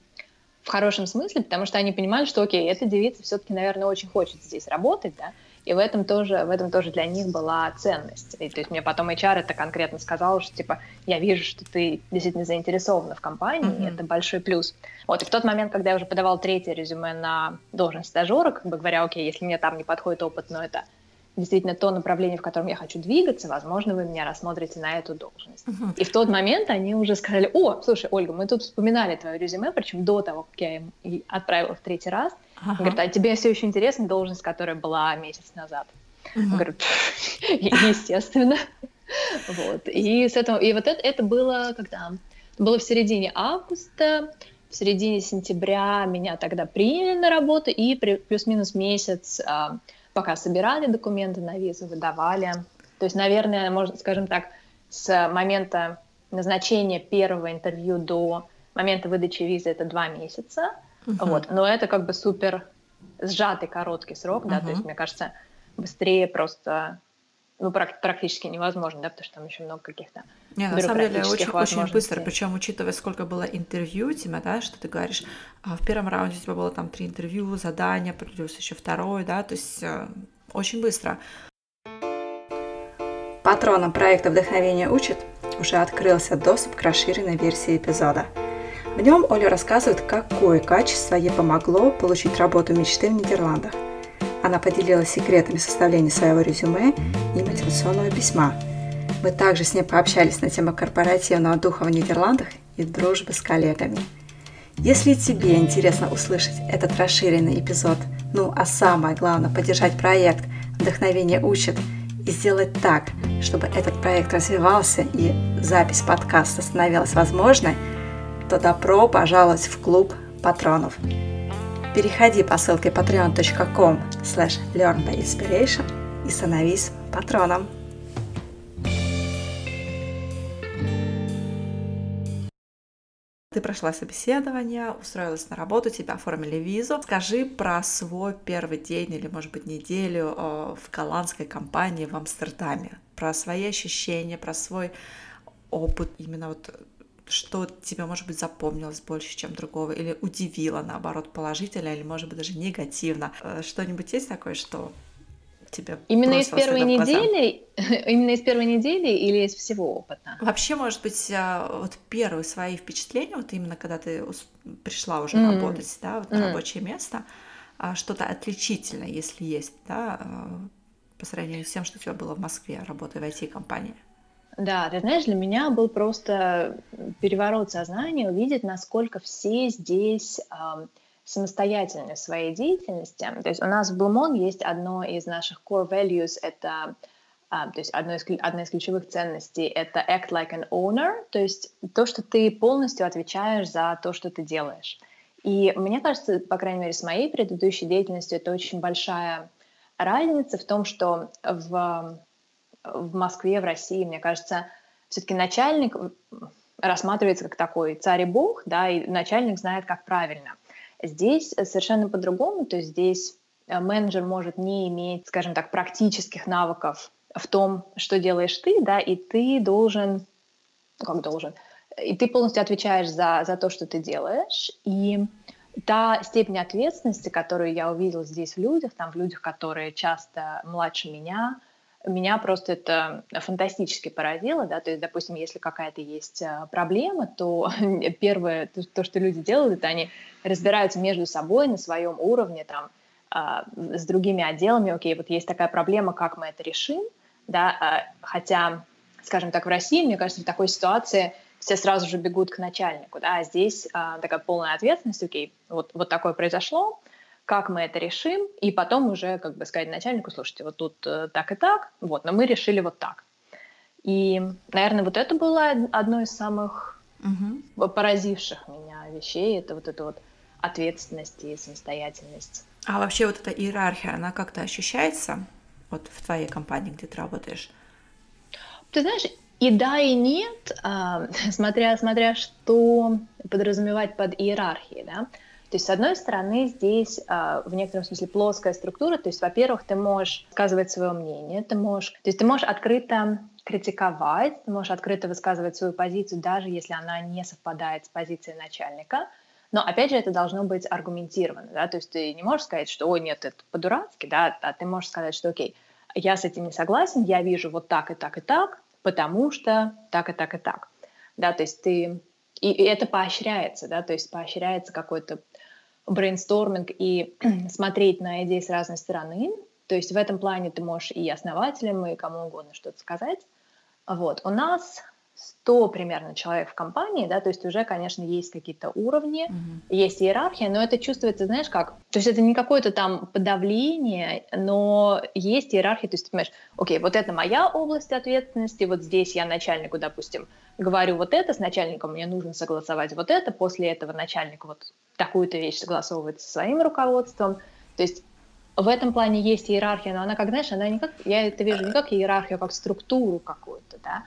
в хорошем смысле, потому что они понимали, что, окей, эта девица все-таки, наверное, очень хочет здесь работать, да, и в этом тоже, в этом тоже для них была ценность. И, то есть мне потом HR это конкретно сказал, что типа я вижу, что ты действительно заинтересована в компании, mm-hmm. это большой плюс. Вот, и в тот момент, когда я уже подавал третье резюме на должность стажера, как бы говоря, окей, если мне там не подходит опыт, но это действительно то направление, в котором я хочу двигаться, возможно, вы меня рассмотрите на эту должность. Uh-huh. И в тот момент они уже сказали, о, слушай, Ольга, мы тут вспоминали твое резюме, причем до того, как я им отправила в третий раз. Uh-huh. Говорят, а тебе все еще интересна должность, которая была месяц назад? Uh-huh. Говорю, естественно. Вот. И, с этого, и вот это, это было когда? Это было в середине августа, в середине сентября меня тогда приняли на работу, и плюс-минус месяц, а, пока собирали документы на визу, выдавали. То есть, наверное, можно, скажем так, с момента назначения первого интервью до момента выдачи визы это два месяца. Uh-huh. Вот. Но это как бы супер сжатый короткий срок, uh-huh. да, то есть, мне кажется, быстрее просто ну, практически невозможно, да, потому что там еще много каких-то не, на самом деле очень, очень быстро, причем учитывая, сколько было интервью у тебя, да, что ты говоришь, а в первом раунде у тебя было там три интервью, задания, плюс еще второй, да, то есть э, очень быстро. Патроном проекта «Вдохновение учит» уже открылся доступ к расширенной версии эпизода. В нем Оля рассказывает, какое качество ей помогло получить работу мечты в Нидерландах. Она поделилась секретами составления своего резюме и мотивационного письма. Мы также с ней пообщались на тему корпоративного духа в Нидерландах и дружбы с коллегами. Если тебе интересно услышать этот расширенный эпизод, ну а самое главное поддержать проект «Вдохновение учит» и сделать так, чтобы этот проект развивался и запись подкаста становилась возможной, то добро пожаловать в клуб патронов. Переходи по ссылке patreon.com slash learnbyinspiration и становись патроном. Ты прошла собеседование, устроилась на работу, тебя оформили визу. Скажи про свой первый день или, может быть, неделю э, в голландской компании в Амстердаме. Про свои ощущения, про свой опыт, именно вот что тебе, может быть, запомнилось больше, чем другого, или удивило, наоборот, положительно, или, может быть, даже негативно. Э, что-нибудь есть такое, что тебе Именно из первой недели, именно из первой недели или из всего опыта? Вообще, может быть, а, вот первые свои впечатления, вот именно когда ты пришла уже mm. работать, да, вот mm. рабочее место, а, что-то отличительное, если есть, да, по сравнению с тем, что у тебя было в Москве, работая в IT-компании. Да, ты знаешь, для меня был просто переворот сознания увидеть, насколько все здесь самостоятельны в своей деятельности. То есть у нас в Blue есть одно из наших core values, это а, то есть одно из, одна из ключевых ценностей — это act like an owner, то есть то, что ты полностью отвечаешь за то, что ты делаешь. И мне кажется, по крайней мере, с моей предыдущей деятельностью это очень большая разница в том, что в, в Москве, в России, мне кажется, все-таки начальник рассматривается как такой царь и бог, да, и начальник знает, как правильно — Здесь совершенно по-другому, то есть здесь э, менеджер может не иметь, скажем так, практических навыков в том, что делаешь ты, да, и ты должен, как должен, и ты полностью отвечаешь за, за то, что ты делаешь, и та степень ответственности, которую я увидела здесь в людях, там в людях, которые часто младше меня, меня просто это фантастически поразило, да, то есть, допустим, если какая-то есть а, проблема, то первое, то, что люди делают, это они разбираются между собой на своем уровне, там, а, с другими отделами, окей, вот есть такая проблема, как мы это решим, да, а, хотя, скажем так, в России, мне кажется, в такой ситуации все сразу же бегут к начальнику, да, а здесь такая полная ответственность, окей, вот, вот такое произошло, как мы это решим, и потом уже как бы сказать начальнику, слушайте, вот тут э, так и так, вот, но мы решили вот так. И, наверное, вот это было одно из самых угу. поразивших меня вещей, это вот эта вот ответственность и самостоятельность. А вообще вот эта иерархия, она как-то ощущается вот в твоей компании, где ты работаешь? Ты знаешь, и да, и нет, а, смотря, смотря что подразумевать под иерархией, да. То есть, с одной стороны, здесь э, в некотором смысле плоская структура. То есть, во-первых, ты можешь сказывать свое мнение, ты можешь, то есть ты можешь открыто критиковать, ты можешь открыто высказывать свою позицию, даже если она не совпадает с позицией начальника. Но опять же, это должно быть аргументировано, да, то есть ты не можешь сказать, что, о, нет, это по-дурацки, да, а ты можешь сказать, что, окей, я с этим не согласен, я вижу вот так и так и так, потому что так и так и так, да, то есть ты и, и это поощряется, да, то есть поощряется какой-то брейнсторминг и смотреть на идеи с разной стороны. То есть в этом плане ты можешь и основателям, и кому угодно что-то сказать. Вот. У нас 100 примерно человек в компании, да, то есть уже, конечно, есть какие-то уровни, Мгм. есть иерархия, но это чувствуется, знаешь, как, то есть это не какое-то там подавление, но есть иерархия, то есть ты понимаешь, окей, вот это моя область ответственности, вот здесь я начальнику, допустим, говорю вот это, с начальником мне нужно согласовать вот это, после этого начальник вот такую-то вещь согласовывает со своим руководством, то есть в этом плане есть иерархия, но она, как знаешь, она не как, я это вижу не как иерархию, а как структуру какую-то, да,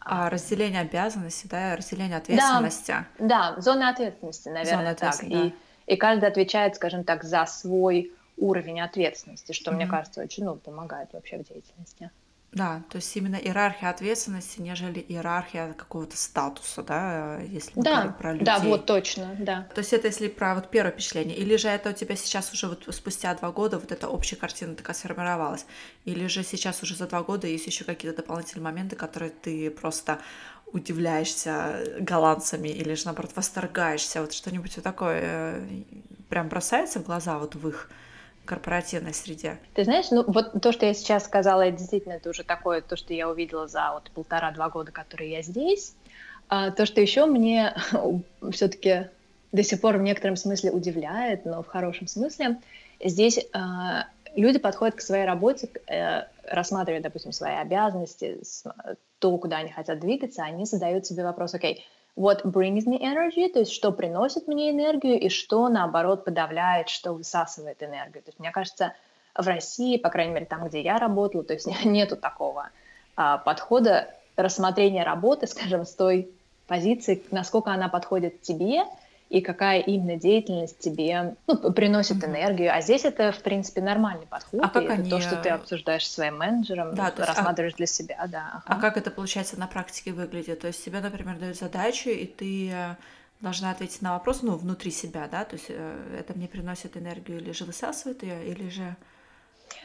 А разделение обязанностей, да, разделение ответственности. Да, зона ответственности, наверное, Зона так. ответственности, И, и каждый отвечает, скажем так, за свой уровень ответственности, что, мне Мгм. кажется, очень ну, помогает вообще в деятельности. Да, то есть именно иерархия ответственности, нежели иерархия какого-то статуса, да, если мы говорим Да, про людей. да, вот точно, да. То есть это если про вот первое впечатление, или же это у тебя сейчас уже вот спустя два года вот эта общая картина такая сформировалась, или же сейчас уже за два года есть еще какие-то дополнительные моменты, которые ты просто удивляешься голландцами, или же наоборот восторгаешься, вот что-нибудь вот такое э, прям бросается в глаза вот в их корпоративной среде. Ты знаешь, ну вот то, что я сейчас сказала, это действительно это уже такое, то, что я увидела за вот полтора-два года, которые я здесь. А, то, что еще мне все-таки до сих пор в некотором смысле удивляет, но в хорошем смысле, здесь а, люди подходят к своей работе, э, рассматривая, допустим, свои обязанности, то, куда они хотят двигаться, они задают себе вопрос, окей, what brings me energy, то есть что приносит мне энергию и что, наоборот, подавляет, что высасывает энергию. То есть, мне кажется, в России, по крайней мере, там, где я работала, то есть нету такого а, подхода рассмотрения работы, скажем, с той позиции, насколько она подходит тебе и какая именно деятельность тебе ну, приносит Мгм. энергию. А здесь это, в принципе, нормальный подход. А как они, то, что ты э, обсуждаешь со своим менеджером, Да, то есть, а- рассматриваешь для себя, да. А ага. как это получается на практике выглядит? То есть тебе, например, дают задачу, и ты э, должна ответить на вопрос, ну, внутри себя, да, то есть э, это мне приносит энергию, или же высасывает ее, или же...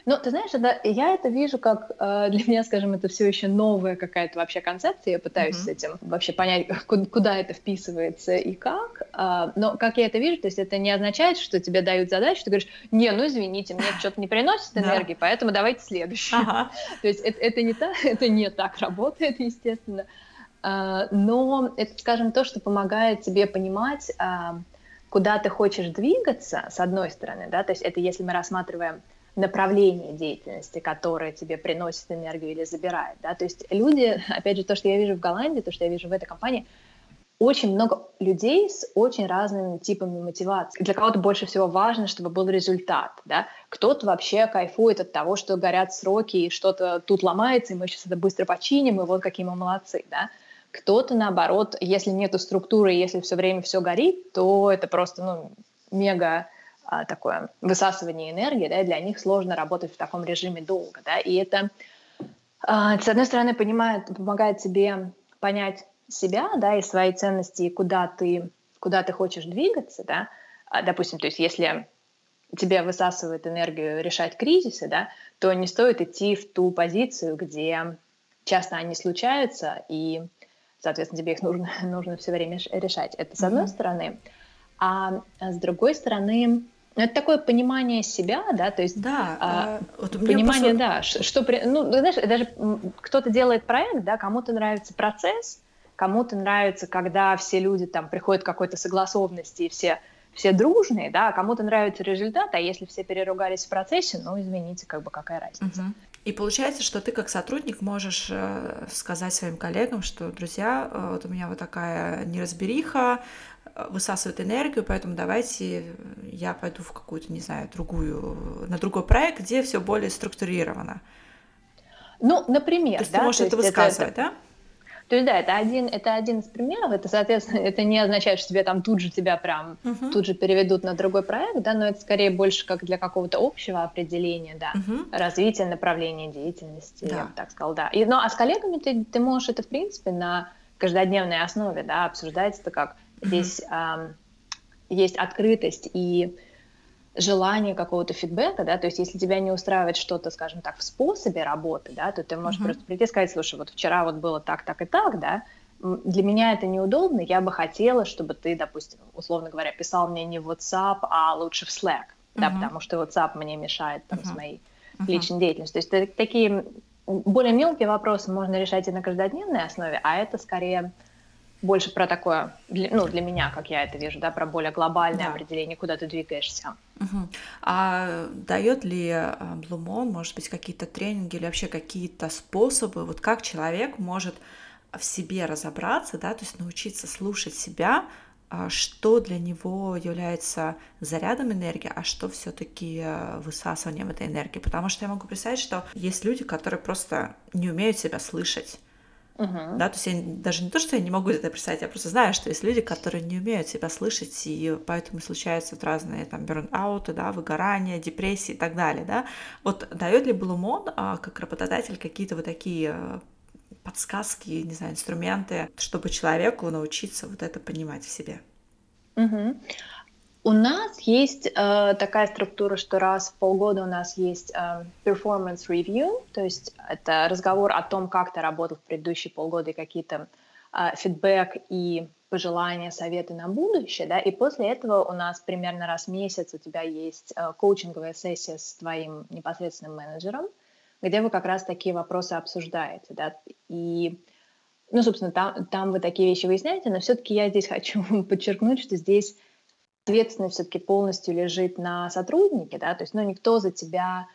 Ну, ты знаешь, это, я это вижу как э, для меня, скажем, это все еще новая какая-то вообще концепция. Я пытаюсь Мгм. с этим вообще понять, ку- куда это вписывается и как. А, но как я это вижу, то есть это не означает, что тебе дают задачу, ты говоришь, не, ну извините, мне что-то не приносит Да. энергии, поэтому давайте следующее. Ага. То есть это, это не так, это не так работает, естественно. А, Но это, скажем, то, что помогает тебе понимать, а, куда ты хочешь двигаться, с одной стороны, да, то есть это если мы рассматриваем направление деятельности, которое тебе приносит энергию или забирает, да, то есть люди, опять же, то, что я вижу в Голландии, то, что я вижу в этой компании, очень много людей с очень разными типами мотивации. Для кого-то больше всего важно, чтобы был результат, да. Кто-то вообще кайфует от того, что горят сроки, и что-то тут ломается, и мы сейчас это быстро починим, и вот какие мы молодцы, да. Кто-то, наоборот, если нету структуры, если все время все горит, то это просто, ну, мега такое высасывание энергии, да, и для них сложно работать в таком режиме долго, да, и это, а, с одной стороны, понимает, помогает тебе понять себя, да, и свои ценности, и куда ты, куда ты хочешь двигаться, да, А, допустим, то есть если тебе высасывает энергию решать кризисы, да, то не стоит идти в ту позицию, где часто они случаются, и, соответственно, тебе их нужно, нужно все время решать. Это с одной Мгм. стороны. А с другой стороны, ну, это такое понимание себя, да, то есть Да, а, э, вот понимание, просто- да, что, при- ну, знаешь, даже кто-то делает проект, да, кому-то нравится процесс, кому-то нравится, когда все люди там приходят к какой-то согласованности и все все дружные, да, а кому-то нравится результат, а если все переругались в процессе, ну, извините, как бы какая разница. Мгм. И получается, что ты как сотрудник можешь э, сказать своим коллегам, что, друзья, э, вот у меня вот такая неразбериха, высасывает энергию, поэтому давайте я пойду в какую-то, не знаю, другую, на другой проект, где все более структурировано. Ну, например, То есть да, ты можешь то это высказывать, да? То есть, да, это один, это один из примеров, это, соответственно, это не означает, что тебе там тут же тебя прям Мгм. тут же переведут на другой проект, да, но это скорее больше как для какого-то общего определения, да, Мгм. развития направления деятельности, Да. я бы так сказала, да. И, ну, а с коллегами ты, ты можешь это, в принципе, на каждодневной основе, да, обсуждать это как. Здесь ам, есть открытость и желание какого-то фидбэка, да, то есть если тебя не устраивает что-то, скажем так, в способе работы, да, то ты можешь Мгм. просто прийти и сказать, слушай, вот вчера вот было так, так и так, да, для меня это неудобно, я бы хотела, чтобы ты, допустим, условно говоря, писал мне не в WhatsApp, а лучше в Slack, да, Мгм. потому что WhatsApp мне мешает там с Мгм. моей Мгм. личной деятельностью. То есть такие более мелкие вопросы можно решать и на каждодневной основе, а это скорее больше про такое, ну, для меня, как я это вижу, да, про более глобальное да. определение, куда ты двигаешься. Угу. А дает ли Блумон, может быть, какие-то тренинги или вообще какие-то способы, вот как человек может в себе разобраться, да, то есть научиться слушать себя, а, что для него является зарядом энергии, а что все-таки э, высасыванием этой энергии. Потому что я могу представить, что есть люди, которые просто не умеют себя слышать. Uh-huh. Да, то есть я даже не то, что я не могу это представить, я просто знаю, что есть люди, которые не умеют себя слышать, и поэтому случаются вот разные там берн-ауты, да, выгорания, депрессии и так далее, да. Вот дает ли Блумон а, как работодатель какие-то вот такие э, подсказки, не знаю, инструменты, чтобы человеку научиться вот это понимать в себе? Угу. У нас есть э, такая структура, что раз в полгода у нас есть э, performance review, то есть это разговор о том, как ты работал в предыдущие полгода и какие-то э, и пожелания, советы на будущее, да, и после этого у нас примерно раз в месяц у тебя есть э, коучинговая сессия с твоим непосредственным менеджером, где вы как раз такие вопросы обсуждаете, да, и ну, собственно, там, там вы такие вещи выясняете, но все-таки я здесь хочу подчеркнуть, что здесь ответственность все-таки полностью лежит на сотруднике, да, то есть, ну, никто за тебя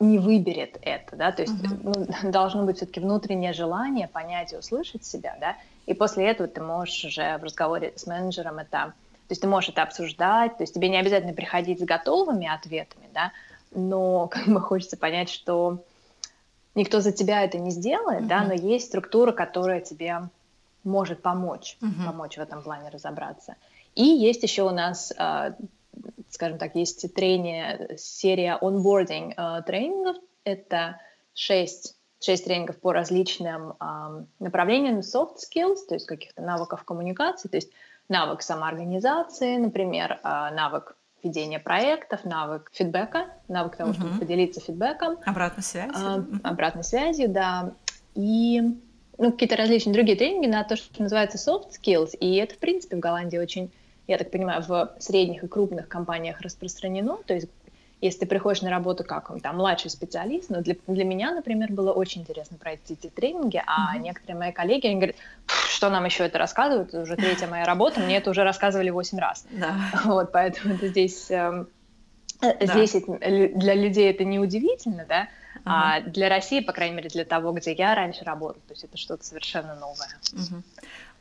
не выберет это, да, то есть uh-huh. ну, должно быть все-таки внутреннее желание понять и услышать себя, да, и после этого ты можешь уже в разговоре с менеджером это, то есть ты можешь это обсуждать, то есть тебе не обязательно приходить с готовыми ответами, да, но как бы хочется понять, что никто за тебя это не сделает, uh-huh. да, но есть структура, которая тебе может помочь, uh-huh. помочь в этом плане разобраться. И есть еще у нас, а, скажем так, есть тренинг, серия онбординг а, тренингов. Это шесть, шесть тренингов по различным а, направлениям soft skills, то есть каких-то навыков коммуникации, то есть навык самоорганизации, например, навык ведения проектов, навык фидбэка, навык того, uh-huh. чтобы поделиться фидбэком. Обратной связью. Обратной связью, да. И ну, какие-то различные другие тренинги на то, что называется soft skills. И это, в принципе, в Голландии очень я так понимаю, в средних и крупных компаниях распространено. То есть если ты приходишь на работу как он, там младший специалист, но для, для меня, например, было очень интересно пройти эти тренинги, а mm-hmm. некоторые мои коллеги, они говорят, что нам еще это рассказывают, это уже третья моя работа, мне это уже рассказывали восемь раз. Да. Вот, поэтому это здесь, э, да. здесь для людей это неудивительно, да, uh-huh. а для России, по крайней мере, для того, где я раньше работала, то есть это что-то совершенно новое. Uh-huh.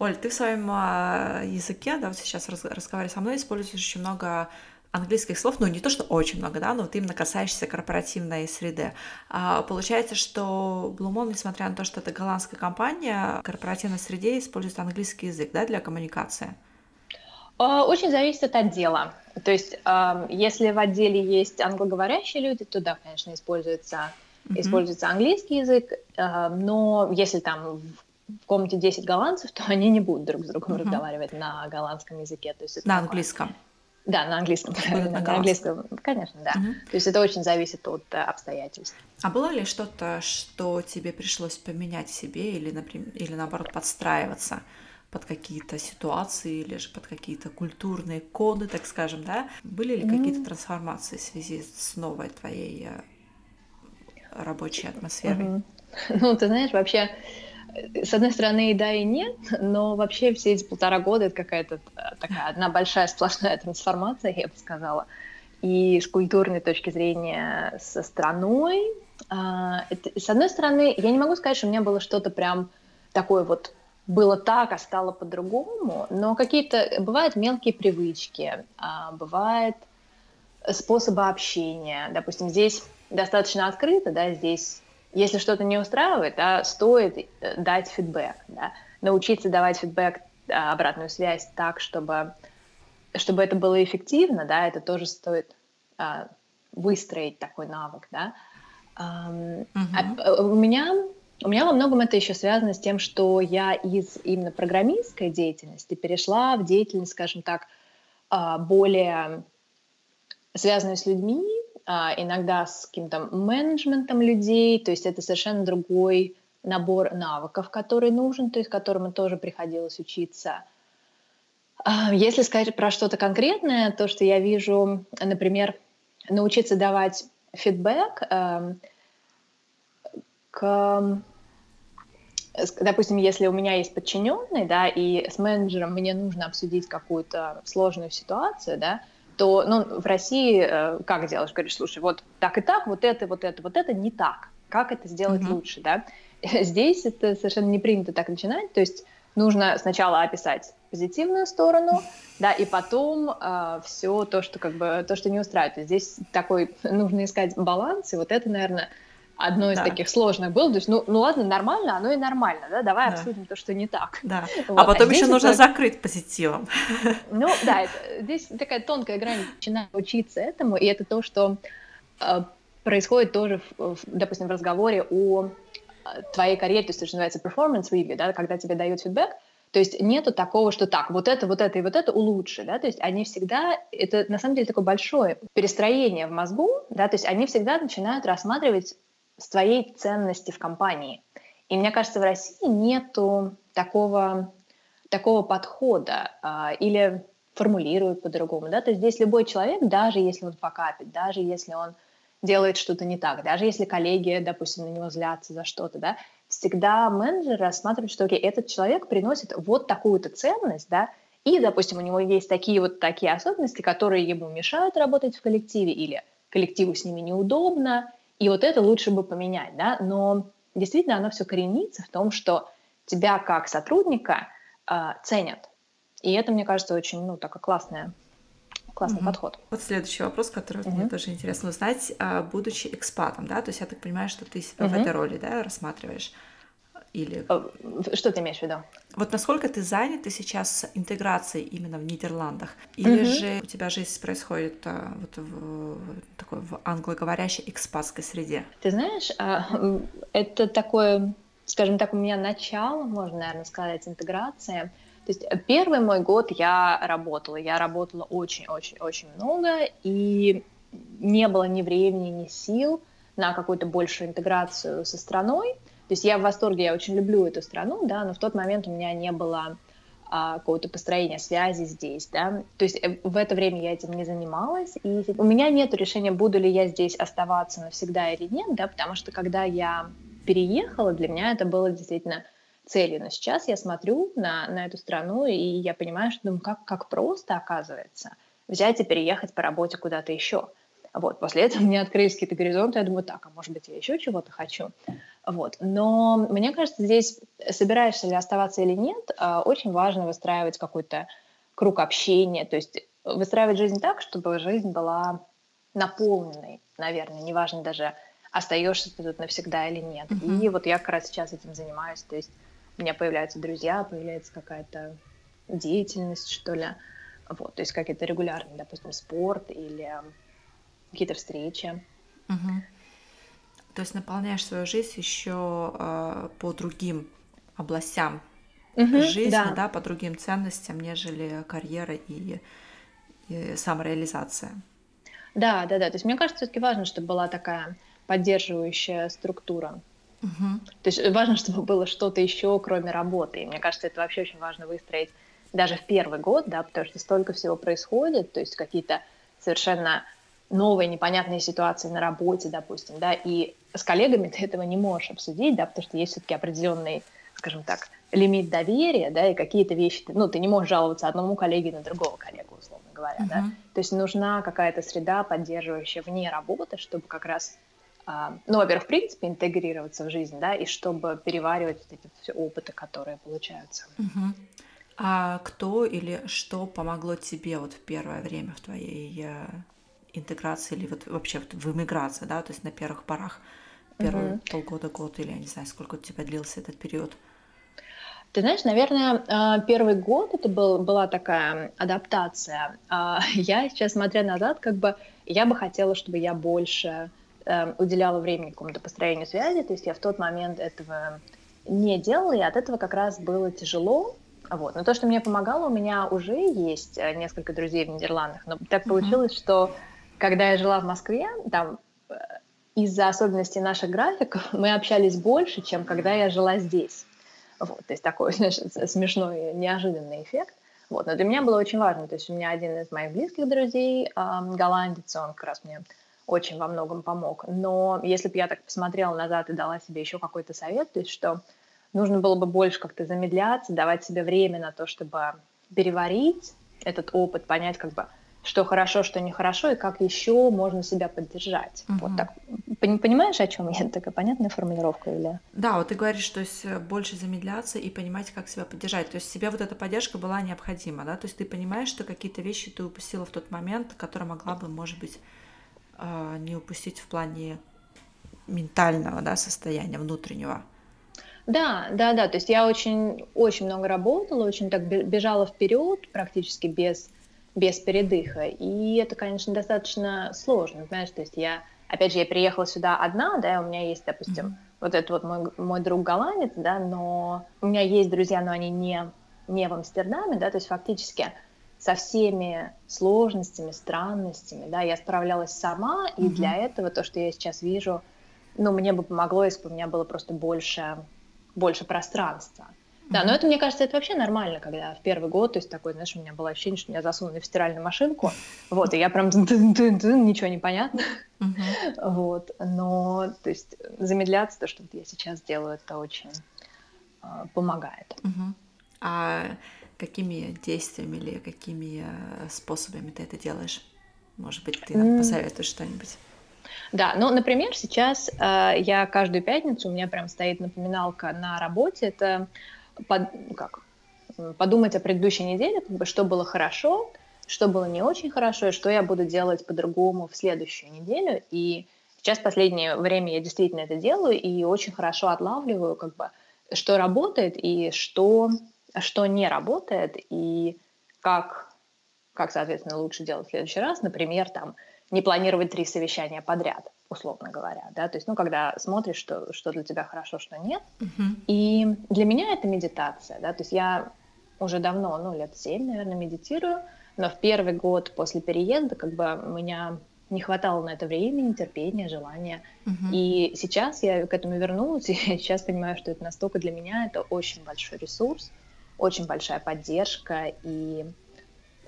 Оль, ты в своем а, языке, да, вот сейчас разговаривая со мной, используешь очень много английских слов, ну не то, что очень много, да, но вот именно касаешься корпоративной среды. А, получается, что Blue несмотря на то, что это голландская компания, в корпоративной среде использует английский язык, да, для коммуникации? А, очень зависит от отдела. То есть, если в отделе есть англоговорящие люди, то да, конечно, используется, mm-hmm. используется английский язык, но если там в в комнате 10 голландцев, то они не будут друг с другом uh-huh. разговаривать на голландском языке. То есть на английском. Да, на английском. На, на английском, конечно, да. Угу. То есть это очень зависит от э, обстоятельств. А было ли что-то, что тебе пришлось поменять в себе или, например, или наоборот подстраиваться под какие-то ситуации или же под какие-то культурные коды, так скажем, да? Были ли mm. какие-то трансформации в связи с новой твоей э, рабочей атмосферой? Mm-hmm. Ну, ты знаешь, вообще с одной стороны, и да, и нет, но вообще все эти полтора года это какая-то э, такая одна большая сплошная трансформация, я бы сказала. И с культурной точки зрения со страной. А, с одной стороны, я не могу сказать, что у меня было что-то прям такое вот было так, а стало по-другому, но какие-то бывают мелкие привычки, а, бывают способы общения. Допустим, здесь достаточно открыто, да, здесь если что-то не устраивает, да, стоит э, дать фидбэк, да, научиться давать фидбэк, обратную связь так, чтобы, чтобы это было эффективно, да, это тоже стоит а, выстроить такой навык, да. Um, uh-huh. а, у меня у меня во многом это еще связано с тем, что я из именно программистской деятельности перешла в деятельность, скажем так, а, более связанную с людьми, иногда с каким-то менеджментом людей, то есть это совершенно другой набор навыков, который нужен, то есть которому тоже приходилось учиться. А, если сказать про что-то конкретное, то, что я вижу, например, научиться давать фидбэк, эм, к допустим, если у меня есть подчиненный, да, и с менеджером мне нужно обсудить какую-то сложную ситуацию, да, то, ну, в России э, как делаешь? Говоришь, слушай, вот так и так, вот это, вот это, вот это не так. Как это сделать mm-hmm. лучше, да? Здесь это совершенно не принято так начинать, то есть нужно сначала описать позитивную сторону, да, и потом э, все то, что как бы то, что не устраивает. Здесь такой нужно искать баланс, и вот это, наверное, одно из да. таких сложных было. То есть, ну, ну ладно, нормально, оно и нормально, да, давай да. обсудим то, что не так. Да. Вот. А потом а еще нужно это... закрыть позитивом. Ну да, это, здесь такая тонкая грань, начинаю учиться этому, и это то, что э, происходит тоже, в, в, допустим, в разговоре о э, твоей карьере, то есть это что называется performance review, да, когда тебе дают фидбэк, то есть нету такого, что так, вот это, вот это и вот это улучши, да, то есть они всегда, это на самом деле такое большое перестроение в мозгу, да, то есть они всегда начинают рассматривать с твоей ценности в компании. И мне кажется, в России нету такого, такого подхода а, или формулируют по-другому. Да? То есть здесь любой человек, даже если он покапит, даже если он делает что-то не так, даже если коллеги, допустим, на него злятся за что-то, да, всегда менеджер рассматривает, что окей, этот человек приносит вот такую-то ценность, да, и, допустим, у него есть такие вот такие особенности, которые ему мешают работать в коллективе, или коллективу с ними неудобно, и вот это лучше бы поменять, да, но действительно оно все коренится в том, что тебя как сотрудника э, ценят. И это, мне кажется, очень, ну, такая классная классный угу. подход. Вот следующий вопрос, который угу. мне тоже интересно узнать, а, будучи экспатом, да, то есть я так понимаю, что ты себя угу. в этой роли, да, рассматриваешь. Или... Э, что ты имеешь в виду? Вот насколько ты занята сейчас интеграцией именно в Нидерландах? Или угу. же у тебя жизнь происходит а, вот в, такой в англоговорящей экспатской среде? Ты знаешь, а, это такое, скажем так, у меня начало, можно, наверное, сказать, интеграция. То есть первый мой год я работала, я работала очень-очень-очень много, и не было ни времени, ни сил на какую-то большую интеграцию со страной. То есть я в восторге, я очень люблю эту страну, да, но в тот момент у меня не было а, какого-то построения связи здесь, да. То есть э, в это время я этим не занималась, и у меня нет решения, буду ли я здесь оставаться навсегда или нет, да, потому что когда я переехала, для меня это было действительно целью. Но сейчас я смотрю на, на эту страну, и я понимаю, что думаю, как, как просто оказывается взять и переехать по работе куда-то еще. Вот, после этого мне открылись какие-то горизонты, я думаю, так, а может быть, я еще чего-то хочу. Вот. Но мне кажется, здесь, собираешься ли оставаться или нет, а, очень важно выстраивать какой-то круг общения, то есть выстраивать жизнь так, чтобы жизнь была наполненной, наверное, неважно даже, остаешься ты тут навсегда или нет. Mm-hmm. И вот я как раз сейчас этим занимаюсь, то есть у меня появляются друзья, появляется какая-то деятельность, что ли, вот, то есть какие-то регулярные, допустим, спорт или какие-то встречи. Угу. То есть наполняешь свою жизнь еще э, по другим областям угу, жизни, да. да, по другим ценностям, нежели карьера и, и самореализация. Да, да, да. То есть мне кажется, все-таки важно, чтобы была такая поддерживающая структура. Угу. То есть важно, чтобы было что-то еще, кроме работы. И мне кажется, это вообще очень важно выстроить даже в первый год, да, потому что столько всего происходит, то есть какие-то совершенно новые непонятные ситуации на работе, допустим, да, и с коллегами ты этого не можешь обсудить, да, потому что есть все-таки определенный, скажем так, лимит доверия, да, и какие-то вещи, ну, ты не можешь жаловаться одному коллеге на другого коллегу, условно говоря, uh-huh. да, то есть нужна какая-то среда, поддерживающая вне работы, чтобы как раз, а, ну, во-первых, в принципе, интегрироваться в жизнь, да, и чтобы переваривать вот эти все опыты, которые получаются. Uh-huh. А кто или что помогло тебе вот в первое время в твоей э, интеграции или вот вообще в эмиграции, да, то есть на первых порах, первые угу. полгода, год или я не знаю, сколько у тебя длился этот период? Ты знаешь, наверное, а, первый год это был, была такая адаптация. А, я сейчас, смотря назад, как бы я бы хотела, чтобы я больше эм, уделяла времени какому-то построению связи, то есть я в тот момент этого не делала, и от этого как раз было тяжело. Вот. Но то, что мне помогало, у меня уже есть э, несколько друзей в Нидерландах, но так получилось, uh-huh. что когда я жила в Москве, там э, из-за особенностей наших графиков мы общались больше, чем когда я жила здесь. Вот, то есть такой, знаешь, смешной, неожиданный эффект. Вот, но для меня было очень важно. То есть у меня один из моих близких друзей, э, голландец, он как раз мне очень во многом помог. Но если бы я так посмотрела назад и дала себе еще какой-то совет, то есть что нужно было бы больше как-то замедляться, давать себе время на то, чтобы переварить этот опыт, понять как бы, что хорошо, что нехорошо, и как еще можно себя поддержать. Угу. Вот так. Понимаешь, о чем я? Такая понятная формулировка или? Да, вот ты говоришь, что есть э, больше замедляться и понимать, как себя поддержать. То есть себе вот эта поддержка была необходима, да? То есть ты понимаешь, что какие-то вещи ты упустила в тот момент, которые могла бы, может быть, а, не упустить в плане ментального да, состояния внутреннего. Да, да, да. То есть я очень, очень много работала, очень так бежала вперед, практически без, без передыха. И это, конечно, достаточно сложно, знаешь. То есть я, опять же, я приехала сюда одна, да, у меня есть, допустим, mm-hmm. вот этот вот мой, мой друг голландец, да, но у меня есть друзья, но они не, не в Амстердаме, да, то есть фактически со всеми сложностями, странностями, да, я справлялась сама, и mm-hmm. для этого то, что я сейчас вижу, ну, мне бы помогло, если бы у меня было просто больше, больше пространства. Да, но это, мне кажется, это вообще нормально, когда в первый год, то есть такой, знаешь, у меня было ощущение, что меня засунули в стиральную машинку, вот, и я прям ничего не понятно, вот, но, то есть замедляться, то, что я сейчас делаю, это очень э, помогает. А какими действиями или какими э, способами ты это делаешь? Может быть, ты нам посоветуешь что-нибудь? Да, ну, например, сейчас э, я каждую пятницу, у меня прям стоит напоминалка на работе, это под, как, подумать о предыдущей неделе, что было хорошо, что было не очень хорошо, и что я буду делать по-другому в следующую неделю. И сейчас последнее время я действительно это делаю и очень хорошо отлавливаю, как бы, что работает и что что не работает и как, как, соответственно, лучше делать в следующий раз. Например, там, не планировать три совещания подряд, условно говоря, да, то есть, ну, когда смотришь, что, что для тебя хорошо, что нет. Uh-huh. И для меня это медитация, да, то есть я уже давно, ну, лет семь, наверное, медитирую, но в первый год после переезда как бы у меня не хватало на это времени, терпения, желания. Uh-huh. И сейчас я к этому вернулась, и сейчас понимаю, что это настолько для меня это очень большой ресурс, очень большая поддержка и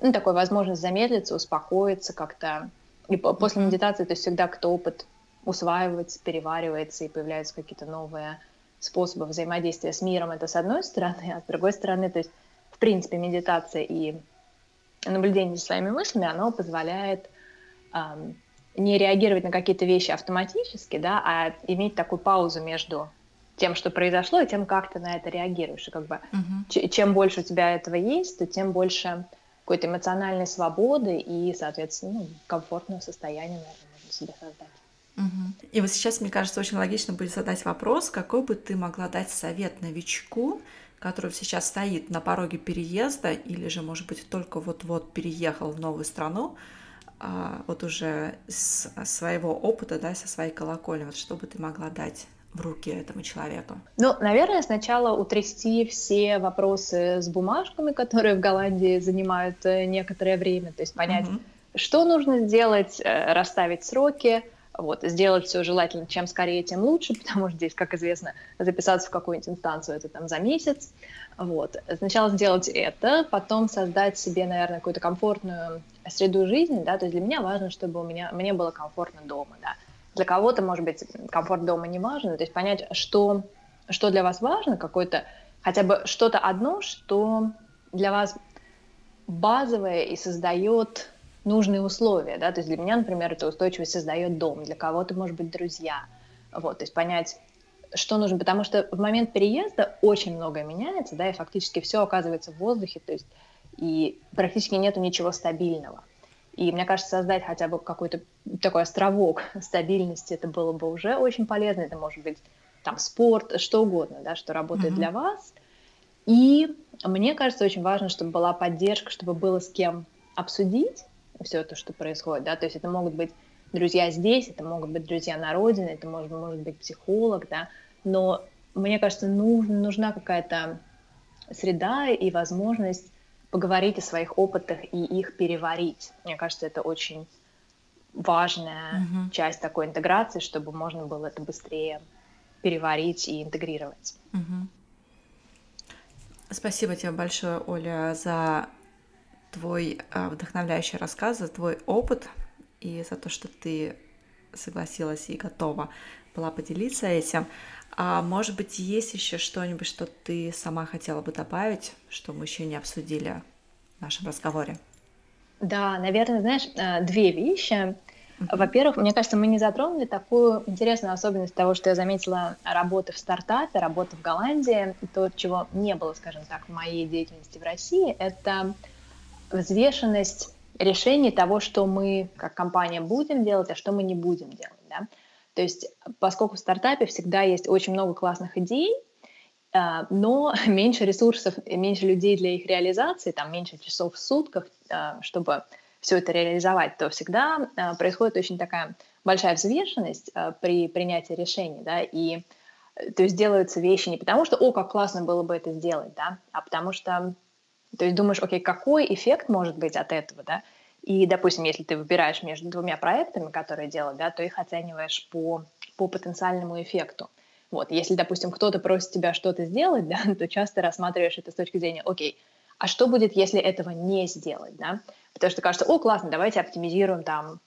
ну, такой возможность замедлиться, успокоиться как-то. И после медитации то всегда кто опыт усваивается, переваривается и появляются какие-то новые способы взаимодействия с миром. Это с одной стороны, а с другой стороны, то есть в принципе медитация и наблюдение за своими мыслями, оно позволяет эм, не реагировать на какие-то вещи автоматически, да, а иметь такую паузу между тем, что произошло, и тем, как ты на это реагируешь. И как бы uh-huh. чем больше у тебя этого есть, то тем больше какой-то эмоциональной свободы и, соответственно, ну, комфортного состояния, наверное, можно себе создать. Угу. И вот сейчас, мне кажется, очень логично будет задать вопрос, какой бы ты могла дать совет новичку, который сейчас стоит на пороге переезда или же, может быть, только вот-вот переехал в новую страну, а, вот уже с своего опыта, да, со своей колокольни, вот что бы ты могла дать в руки этому человеку? Ну, наверное, сначала утрясти все вопросы с бумажками, которые в Голландии занимают э, некоторое время, то есть понять, угу. что нужно сделать, э, расставить сроки, вот, сделать все желательно, чем скорее, тем лучше, потому что здесь, как известно, записаться в какую-нибудь инстанцию это там за месяц. Вот. Сначала сделать это, потом создать себе, наверное, какую-то комфортную среду жизни, да, то есть для меня важно, чтобы у меня, мне было комфортно дома, да. Для кого-то, может быть, комфорт дома не важен, то есть понять, что, что для вас важно, какое-то хотя бы что-то одно, что для вас базовое и создает нужные условия, да, то есть для меня, например, это устойчивость создает дом, для кого-то, может быть, друзья, вот, то есть понять, что нужно, потому что в момент переезда очень многое меняется, да, и фактически все оказывается в воздухе, то есть и практически нету ничего стабильного. И мне кажется, создать хотя бы какой-то такой островок стабильности, это было бы уже очень полезно. Это может быть там спорт, что угодно, да, что работает mm-hmm. для вас. И мне кажется, очень важно, чтобы была поддержка, чтобы было с кем обсудить все то, что происходит, да, то есть это могут быть друзья здесь, это могут быть друзья на родине, это может, может быть психолог, да, но мне кажется, нужна, нужна какая-то среда и возможность поговорить о своих опытах и их переварить. Мне кажется, это очень важная угу. часть такой интеграции, чтобы можно было это быстрее переварить и интегрировать. Угу. Спасибо тебе большое, Оля, за твой а, вдохновляющий рассказ, за твой опыт и за то, что ты согласилась и готова была поделиться этим. А может быть, есть еще что-нибудь, что ты сама хотела бы добавить, что мы еще не обсудили в нашем разговоре? Да, наверное, знаешь, э, две вещи. Во-первых, мне кажется, мы не затронули такую интересную особенность того, что я заметила работы в стартапе, работы в Голландии. То, чего не было, скажем так, в моей деятельности в России, это взвешенность решений того, что мы как компания будем делать, а что мы не будем делать. Да? То есть, поскольку в стартапе всегда есть очень много классных идей, а, но меньше ресурсов, меньше людей для их реализации, там меньше часов в сутках, а, чтобы все это реализовать, то всегда а, происходит очень такая большая взвешенность при принятии решений, да, и э, то есть делаются вещи не потому, что, о, как классно было бы это сделать, да, а потому что, то есть думаешь, окей, какой эффект может быть от этого, да, и, допустим, если ты выбираешь между двумя проектами, которые делать, да, то их оцениваешь по, по потенциальному эффекту. Вот, если, допустим, кто-то просит тебя что-то сделать, да, то часто рассматриваешь это с точки зрения, окей, а что будет, если этого не сделать, да? Потому что кажется, о, классно, давайте оптимизируем там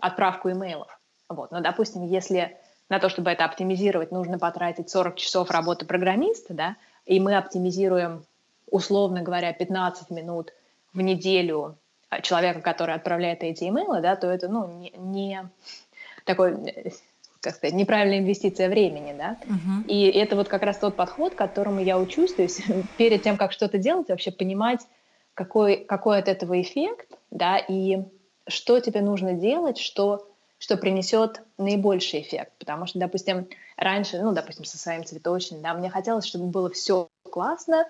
отправку имейлов. Вот, но, допустим, если на то, чтобы это оптимизировать, нужно потратить 40 часов работы программиста, да, и мы оптимизируем, условно говоря, 15 минут в неделю человека, который отправляет эти имейлы, да, то это, ну, не, не такой, как сказать, неправильная инвестиция времени, да. Uh-huh. И это вот как раз тот подход, к которому я учусь, то есть перед тем, как что-то делать, вообще понимать, какой, какой от этого эффект, да, и что тебе нужно делать, что, что принесет наибольший эффект. Потому что, допустим, раньше, ну, допустим, со своим цветочным, да, мне хотелось, чтобы было все классно,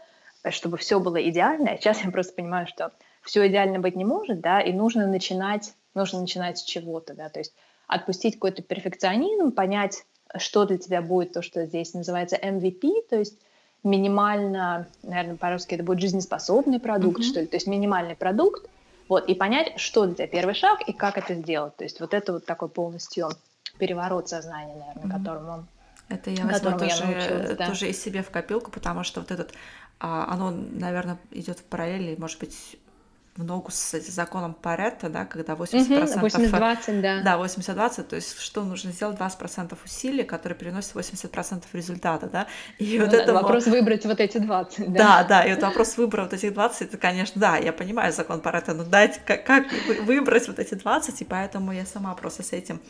чтобы все было идеально, а сейчас я просто понимаю, что все идеально быть не может, да, и нужно начинать, нужно начинать с чего-то, да, то есть отпустить какой-то перфекционизм, понять, что для тебя будет то, что здесь называется MVP, то есть минимально, наверное, по-русски это будет жизнеспособный продукт, mm-hmm. что ли, то есть минимальный продукт, вот, и понять, что для тебя первый шаг и как это сделать. То есть вот это вот такой полностью переворот сознания, наверное, mm-hmm. которому это я возьму тоже, я да. тоже из себе в копилку, потому что вот этот, а, оно, наверное, идет в параллели, может быть, в ногу с законом Паретта, да, когда 80%... 80-20, да. Да, 80-20, то есть что нужно сделать 20% усилий, которые приносят 80% результата, да. И ну, вот да, это вопрос выбрать вот эти 20, да. Да, да, и вот вопрос выбора вот этих 20, это, конечно, да, я понимаю закон Паретта, но дать, как, как выбрать вот эти 20, и поэтому я сама просто с этим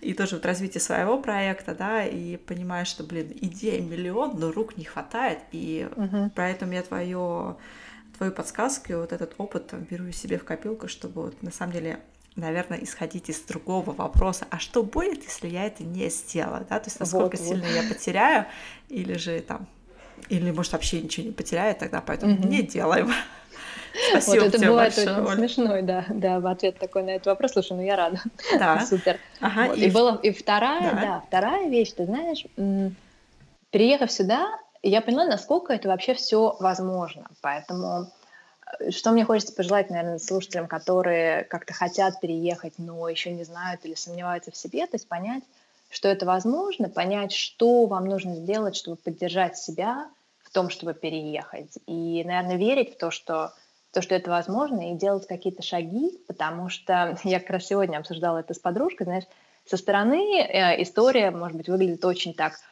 и тоже вот развитие своего проекта, да, и понимаю, что, блин, идей миллион, но рук не хватает, и угу. поэтому я твое твою подсказку и вот этот опыт беру себе в копилку, чтобы вот на самом деле наверное, исходить из другого вопроса, а что будет, если я это не сделаю, да, то есть насколько вот, сильно вот. я потеряю, или же там, или может вообще ничего не потеряю, тогда поэтому угу. не делаем. Спасибо вот это тебе бывает большое, очень смешной, да, да, в ответ такой на этот вопрос. Слушай, ну я рада. Да. Супер. Ага, вот. и, и, было, и вторая, да. да, вторая вещь, ты знаешь, переехав сюда, я поняла, насколько это вообще все возможно. Поэтому э, что мне хочется пожелать, наверное, слушателям, которые как-то хотят переехать, но еще не знают или сомневаются в себе, то есть понять, что это возможно, понять, что вам нужно сделать, чтобы поддержать себя в том, чтобы переехать. И, наверное, верить в то, что то, что это возможно, и делать какие-то шаги, потому что я как раз сегодня обсуждала это с подружкой, знаешь, со стороны э, история, может быть, выглядит очень так –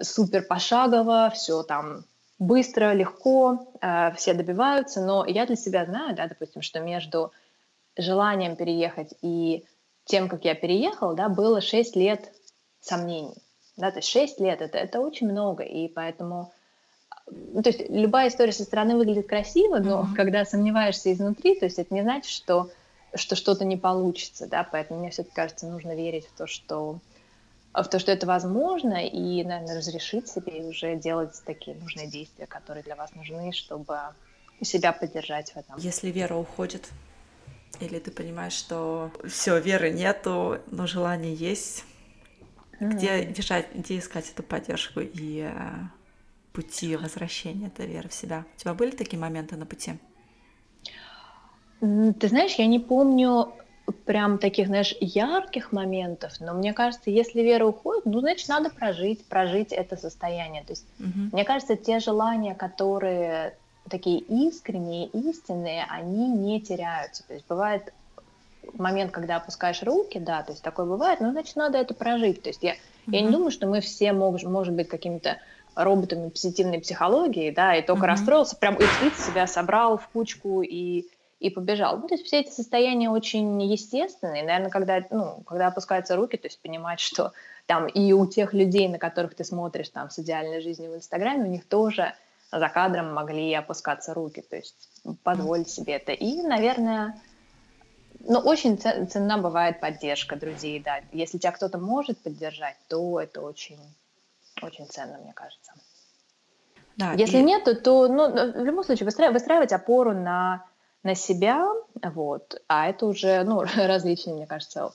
супер пошагово, все там быстро, легко, э, все добиваются, но я для себя знаю, да, допустим, что между желанием переехать и тем, как я переехала, да, было 6 лет сомнений. Да, то есть 6 лет это, это очень много, и поэтому ну, то есть любая история со стороны выглядит красиво, но mm-hmm. когда сомневаешься изнутри, то есть это не значит, что, что что-то не получится, да, поэтому мне все-таки кажется, нужно верить в то, что в то, что это возможно, и, наверное, разрешить себе уже делать такие нужные действия, которые для вас нужны, чтобы себя поддержать в этом. Если вера уходит, или ты понимаешь, что все, веры нету, но желание есть, mm-hmm. где держать, где искать эту поддержку и э, пути возвращения этой веры в себя? У тебя были такие моменты на пути? Ты знаешь, я не помню прям таких, знаешь, ярких моментов, но мне кажется, если вера уходит, ну, значит, надо прожить, прожить это состояние. То есть, mm-hmm. мне кажется, те желания, которые такие искренние, истинные, они не теряются. То есть бывает момент, когда опускаешь руки, да, то есть такое бывает, но значит надо это прожить. То есть я, mm-hmm. я не думаю, что мы все можем, может быть, какими-то роботами позитивной психологии, да, и только mm-hmm. расстроился, прям и себя собрал в кучку и и побежал. Ну, то есть все эти состояния очень естественные. Наверное, когда, ну, когда опускаются руки, то есть понимать, что там и у тех людей, на которых ты смотришь там с идеальной жизнью в Инстаграме, у них тоже за кадром могли опускаться руки. То есть позволить себе это. И, наверное, ну, очень ценна бывает поддержка друзей, да. Если тебя кто-то может поддержать, то это очень, очень ценно, мне кажется. Да, Если и... нет, то, то ну, в любом случае выстраивать, выстраивать опору на на себя, вот, а это уже, ну, различные, мне кажется,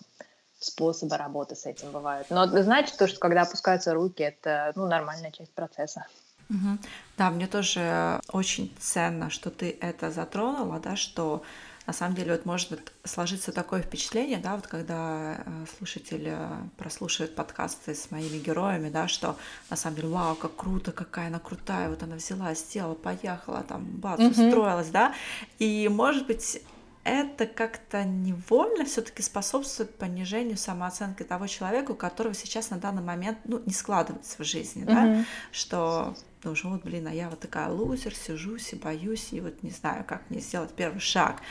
способы работы с этим бывают. Но значит то, что когда опускаются руки, это, ну, нормальная часть процесса. Угу. Да, мне тоже очень ценно, что ты это затронула, да, что на самом деле вот может сложиться такое впечатление, да, вот когда э, слушатель э, прослушивает подкасты с моими героями, да, что на самом деле, вау, как круто, какая она крутая, вот она взяла, сделала, поехала, там, бац, mm-hmm. устроилась, да, и может быть это как-то невольно все-таки способствует понижению самооценки того человека, у которого сейчас на данный момент ну, не складывается в жизни, mm-hmm. да, что уже вот, блин, а я вот такая лузер, сижусь и боюсь, и вот не знаю, как мне сделать первый шаг.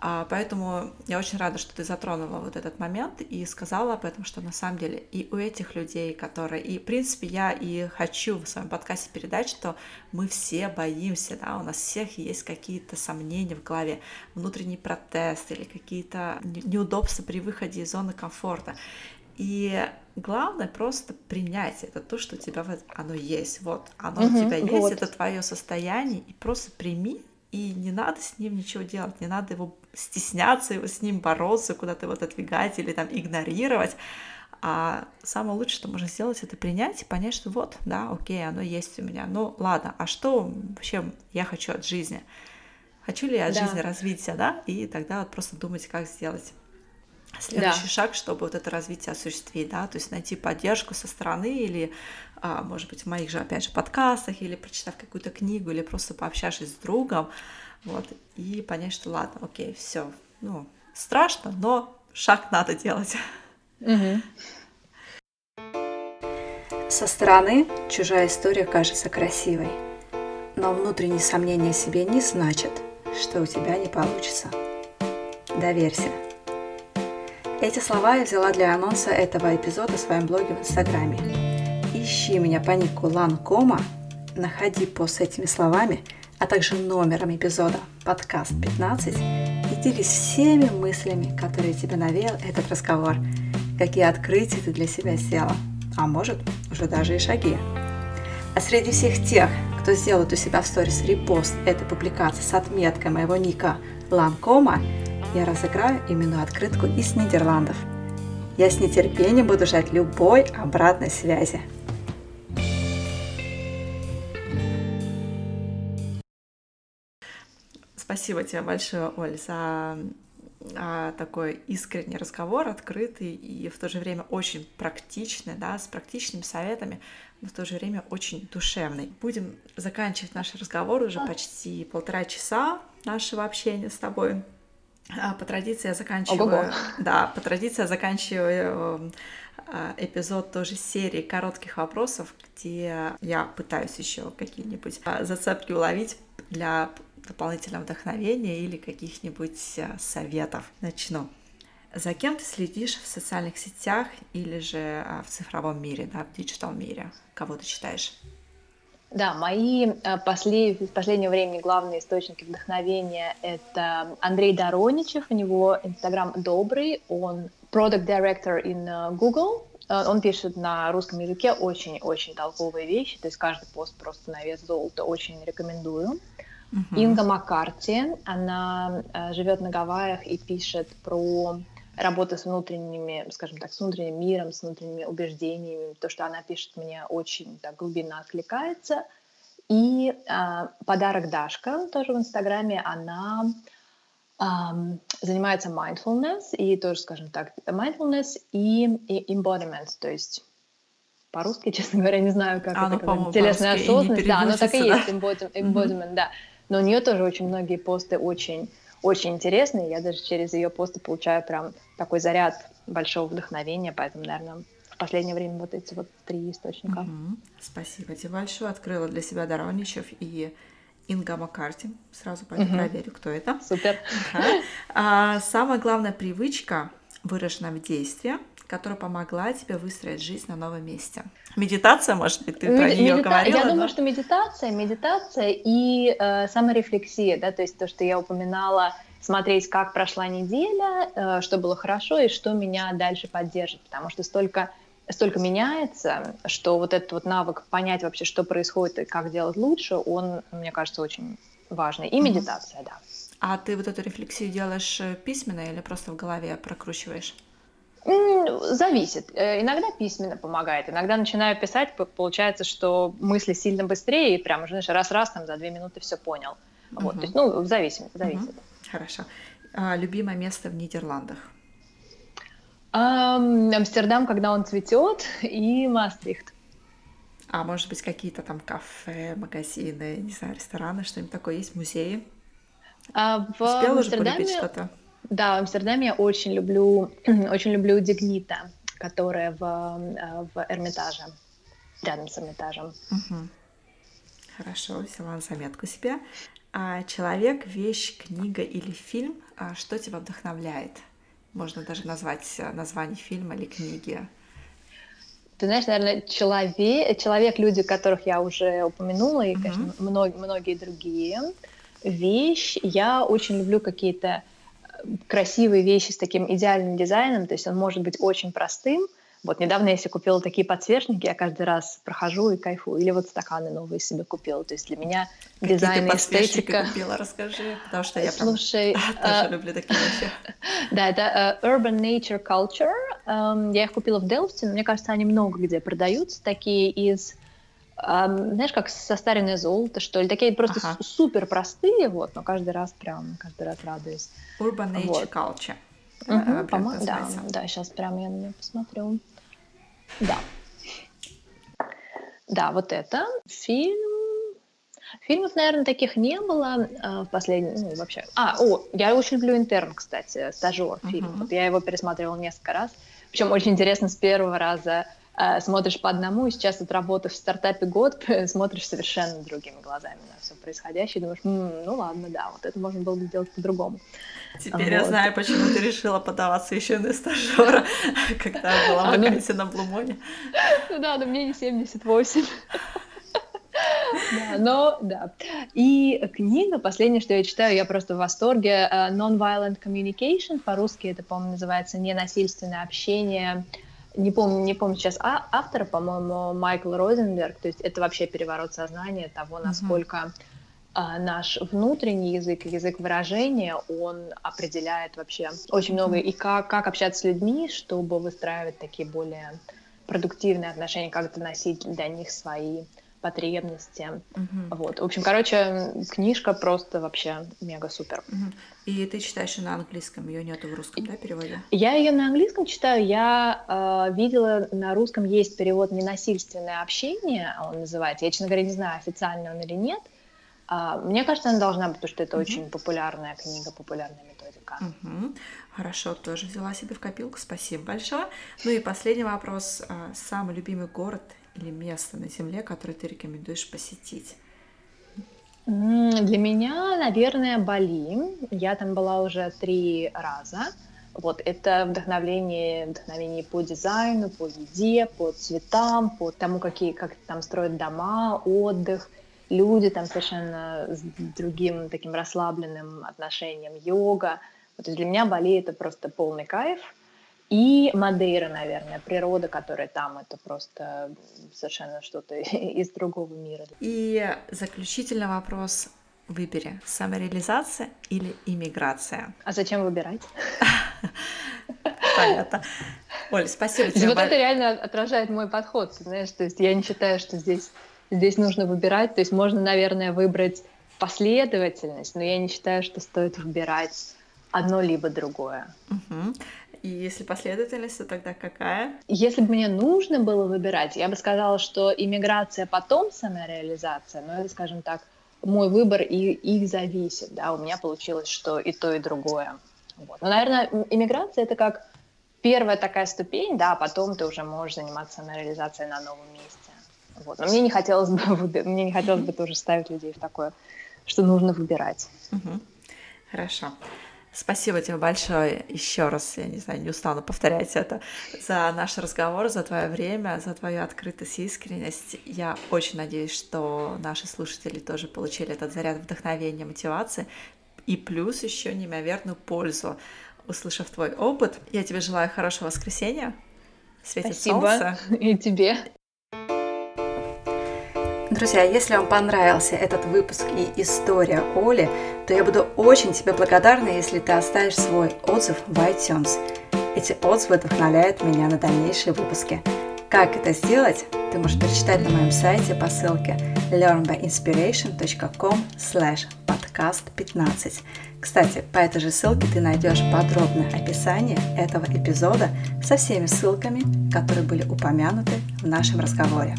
А, поэтому я очень рада, что ты затронула вот этот момент и сказала об этом, что на самом деле и у этих людей, которые... И, в принципе, я и хочу в своем подкасте передать, что мы все боимся, да, у нас всех есть какие-то сомнения в голове, внутренний протест или какие-то неудобства при выходе из зоны комфорта. И главное просто принять это то, что у тебя вот оно есть. Вот оно угу, у тебя есть, вот. это твое состояние, и просто прими, и не надо с ним ничего делать, не надо его стесняться, его с ним бороться, куда-то его отодвигать или там игнорировать. А самое лучшее, что можно сделать, это принять и понять, что вот, да, окей, оно есть у меня. Ну, ладно, а что вообще я хочу от жизни? Хочу ли я от да. жизни развития, да? И тогда вот просто думать, как сделать следующий да. шаг, чтобы вот это развитие осуществить, да, то есть найти поддержку со стороны или, а, может быть, в моих же, опять же, подкастах, или прочитав какую-то книгу, или просто пообщавшись с другом, вот, и понять, что ладно, окей, все, ну, страшно, но шаг надо делать. Угу. Со стороны чужая история кажется красивой, но внутренние сомнения о себе не значат, что у тебя не получится. Доверься. Эти слова я взяла для анонса этого эпизода в своем блоге в Инстаграме. Ищи меня по нику Ланкома, находи пост с этими словами, а также номером эпизода подкаст 15 и делись всеми мыслями, которые тебе навеял этот разговор, какие открытия ты для себя сделала, а может уже даже и шаги. А среди всех тех, кто сделает у себя в сторис репост этой публикации с отметкой моего ника Ланкома, я разыграю именную открытку из Нидерландов. Я с нетерпением буду ждать любой обратной связи. Спасибо тебе большое, Оль, за а, такой искренний разговор, открытый и в то же время очень практичный, да, с практичными советами, но в то же время очень душевный. Будем заканчивать наш разговор уже почти полтора часа нашего общения с тобой. А, по традиции я заканчиваю, Ого-го. да, по традиции я заканчиваю а, эпизод тоже серии коротких вопросов, где я пытаюсь еще какие-нибудь а, зацепки уловить для дополнительного вдохновения или каких-нибудь советов. Начну. За кем ты следишь в социальных сетях или же в цифровом мире, да, в digital мире? Кого ты читаешь? Да, мои э, послед... в последнее время главные источники вдохновения — это Андрей Дороничев, у него Инстаграм добрый, он Product Director in э, Google, э, он пишет на русском языке очень-очень толковые вещи, то есть каждый пост просто на вес золота, очень рекомендую. Uh-huh. Инга Маккарти, она живет на Гавайях и пишет про работа с внутренними, скажем так, с внутренним миром, с внутренними убеждениями. То, что она пишет, мне очень так глубинно откликается. И э, подарок Дашка тоже в Инстаграме, она э, занимается mindfulness и тоже, скажем так, mindfulness и, и embodiment, то есть по-русски, честно говоря, не знаю, как а, это ну, Телесная осознанность, да, оно так и есть, embodiment, embodiment да. Но у нее тоже очень многие посты очень очень интересный. Я даже через ее посты получаю прям такой заряд большого вдохновения, поэтому, наверное, в последнее время вот эти вот три источника. Угу. Спасибо тебе большое. Открыла для себя Дороничев и Инга Маккарти. Сразу пойду угу. проверю, кто это. Супер. А, самая главная привычка выражена в действии, которая помогла тебе выстроить жизнь на новом месте. Медитация, может быть, ты Мед- про нее медита... говорила? Я да? думаю, что медитация, медитация и э, саморефлексия, да, то есть то, что я упоминала, смотреть, как прошла неделя, э, что было хорошо и что меня дальше поддержит, потому что столько столько меняется, что вот этот вот навык понять вообще, что происходит и как делать лучше, он, мне кажется, очень важный. И медитация, mm-hmm. да. А ты вот эту рефлексию делаешь э, письменно или просто в голове прокручиваешь? Зависит. Э, иногда письменно помогает, иногда начинаю писать, получается, что мысли сильно быстрее, и прям, знаешь, раз-раз там за две минуты все понял. Uh-huh. Вот, то есть, ну, зависит, зависит. Uh-huh. Хорошо. А, любимое место в Нидерландах? Um, Амстердам, когда он цветет, и Мастрихт. А может быть, какие-то там кафе, магазины, не знаю, рестораны, что-нибудь такое есть, музеи? А в Успела Амстердаме... уже что-то? Да, в Амстердаме я очень люблю, очень люблю Дигнита, которая в, э, в Эрмитаже, рядом с Эрмитажем. Угу. Хорошо, взяла на заметку себе. А человек, вещь, книга или фильм, а что тебя вдохновляет? Можно даже назвать э, название фильма или книги. Ты знаешь, наверное, человек, человек люди, которых я уже упомянула, и, конечно, mm-hmm. многие, многие другие. Вещь, я очень люблю какие-то красивые вещи с таким идеальным дизайном, то есть он может быть очень простым. Вот недавно я себе купила такие подсвечники, я каждый раз прохожу и кайфую. Или вот стаканы новые себе купила. То есть для меня Какие дизайн ты эстетика... купила, расскажи, потому что я Слушай, прям тоже люблю такие вещи. Да, это Urban Nature Culture. Эм, я их купила в Делфте, но мне кажется, они много где продаются, такие из знаешь, как состаренное золото, что ли, такие просто ага. супер простые, вот, но каждый раз прям, каждый раз радуюсь. Urban Nature вот. Culture. Угу, да, да, сейчас прям я на нее посмотрю. Да. Да, вот это фильм. Фильмов, наверное, таких не было э, в последнем, ну, вообще. А, о, я очень люблю «Интерн», кстати, «Стажер» фильм. Uh-huh. Вот я его пересматривала несколько раз. Причем очень интересно с первого раза Э, смотришь по одному, и сейчас отработав в стартапе год, смотришь совершенно другими глазами на все происходящее, и думаешь, М, ну ладно, да, вот это можно было бы сделать по-другому. Теперь вот. я знаю, почему ты решила подаваться еще на стажера, когда была а, ну вакансия на Блумоне. Ну да, но мне не 78. Да, но да. И книга, последнее, что я читаю, я просто в восторге. Э, Non-Violent Communication, по-русски это, по-моему, называется «Ненасильственное общение», не помню, не помню сейчас а, автора, по-моему, Майкл Розенберг, то есть это вообще переворот сознания того, насколько mm-hmm. а, наш внутренний язык, язык выражения, он определяет вообще очень mm-hmm. много, и как, как общаться с людьми, чтобы выстраивать такие более продуктивные отношения, как доносить для них свои потребности. Угу. Вот. В общем, короче, книжка просто вообще мега супер. Угу. И ты читаешь ее на английском, ее нету в русском, да, переводе? Я ее на английском читаю. Я э, видела на русском есть перевод «Ненасильственное общение», он называется. Я, честно говоря, не знаю, официально он или нет. А, мне кажется, она должна быть, потому что это угу. очень популярная книга, популярная методика. Угу. Хорошо, тоже взяла себе в копилку. Спасибо большое. Ну и последний вопрос. А, самый любимый город или место на Земле, которое ты рекомендуешь посетить? Для меня, наверное, Бали. Я там была уже три раза. Вот это вдохновление, вдохновение по дизайну, по еде, по цветам, по тому, какие, как там строят дома, отдых. Люди там совершенно с другим таким расслабленным отношением, йога. Вот для меня Бали это просто полный кайф. И Мадейра, наверное, природа, которая там, это просто совершенно что-то из другого мира. И заключительный вопрос выбери, самореализация или иммиграция? А зачем выбирать? Понятно. Оль, спасибо тебе. Вот это реально отражает мой подход, знаешь, то есть я не считаю, что здесь, здесь нужно выбирать, то есть можно, наверное, выбрать последовательность, но я не считаю, что стоит выбирать одно либо другое. Угу. И если последовательность, то тогда какая? Если бы мне нужно было выбирать, я бы сказала, что иммиграция потом самореализация, но это, скажем так, мой выбор и их зависит, да, у меня получилось, что и то, и другое. Вот. Но, наверное, иммиграция это как первая такая ступень, да, а потом ты уже можешь заниматься самореализацией на новом месте. Вот. Но мне не хотелось бы мне не хотелось бы тоже ставить людей в такое, что нужно выбирать. Угу. Хорошо. Спасибо тебе большое еще раз, я не знаю, не устану повторять это, за наш разговор, за твое время, за твою открытость и искренность. Я очень надеюсь, что наши слушатели тоже получили этот заряд вдохновения, мотивации и плюс еще неимоверную пользу, услышав твой опыт. Я тебе желаю хорошего воскресенья. Светит Спасибо. солнце. И тебе. Друзья, если вам понравился этот выпуск и история Оли, то я буду очень тебе благодарна, если ты оставишь свой отзыв в iTunes. Эти отзывы вдохновляют меня на дальнейшие выпуски. Как это сделать, ты можешь прочитать на моем сайте по ссылке learnbyinspiration.com slash podcast 15. Кстати, по этой же ссылке ты найдешь подробное описание этого эпизода со всеми ссылками, которые были упомянуты в нашем разговоре.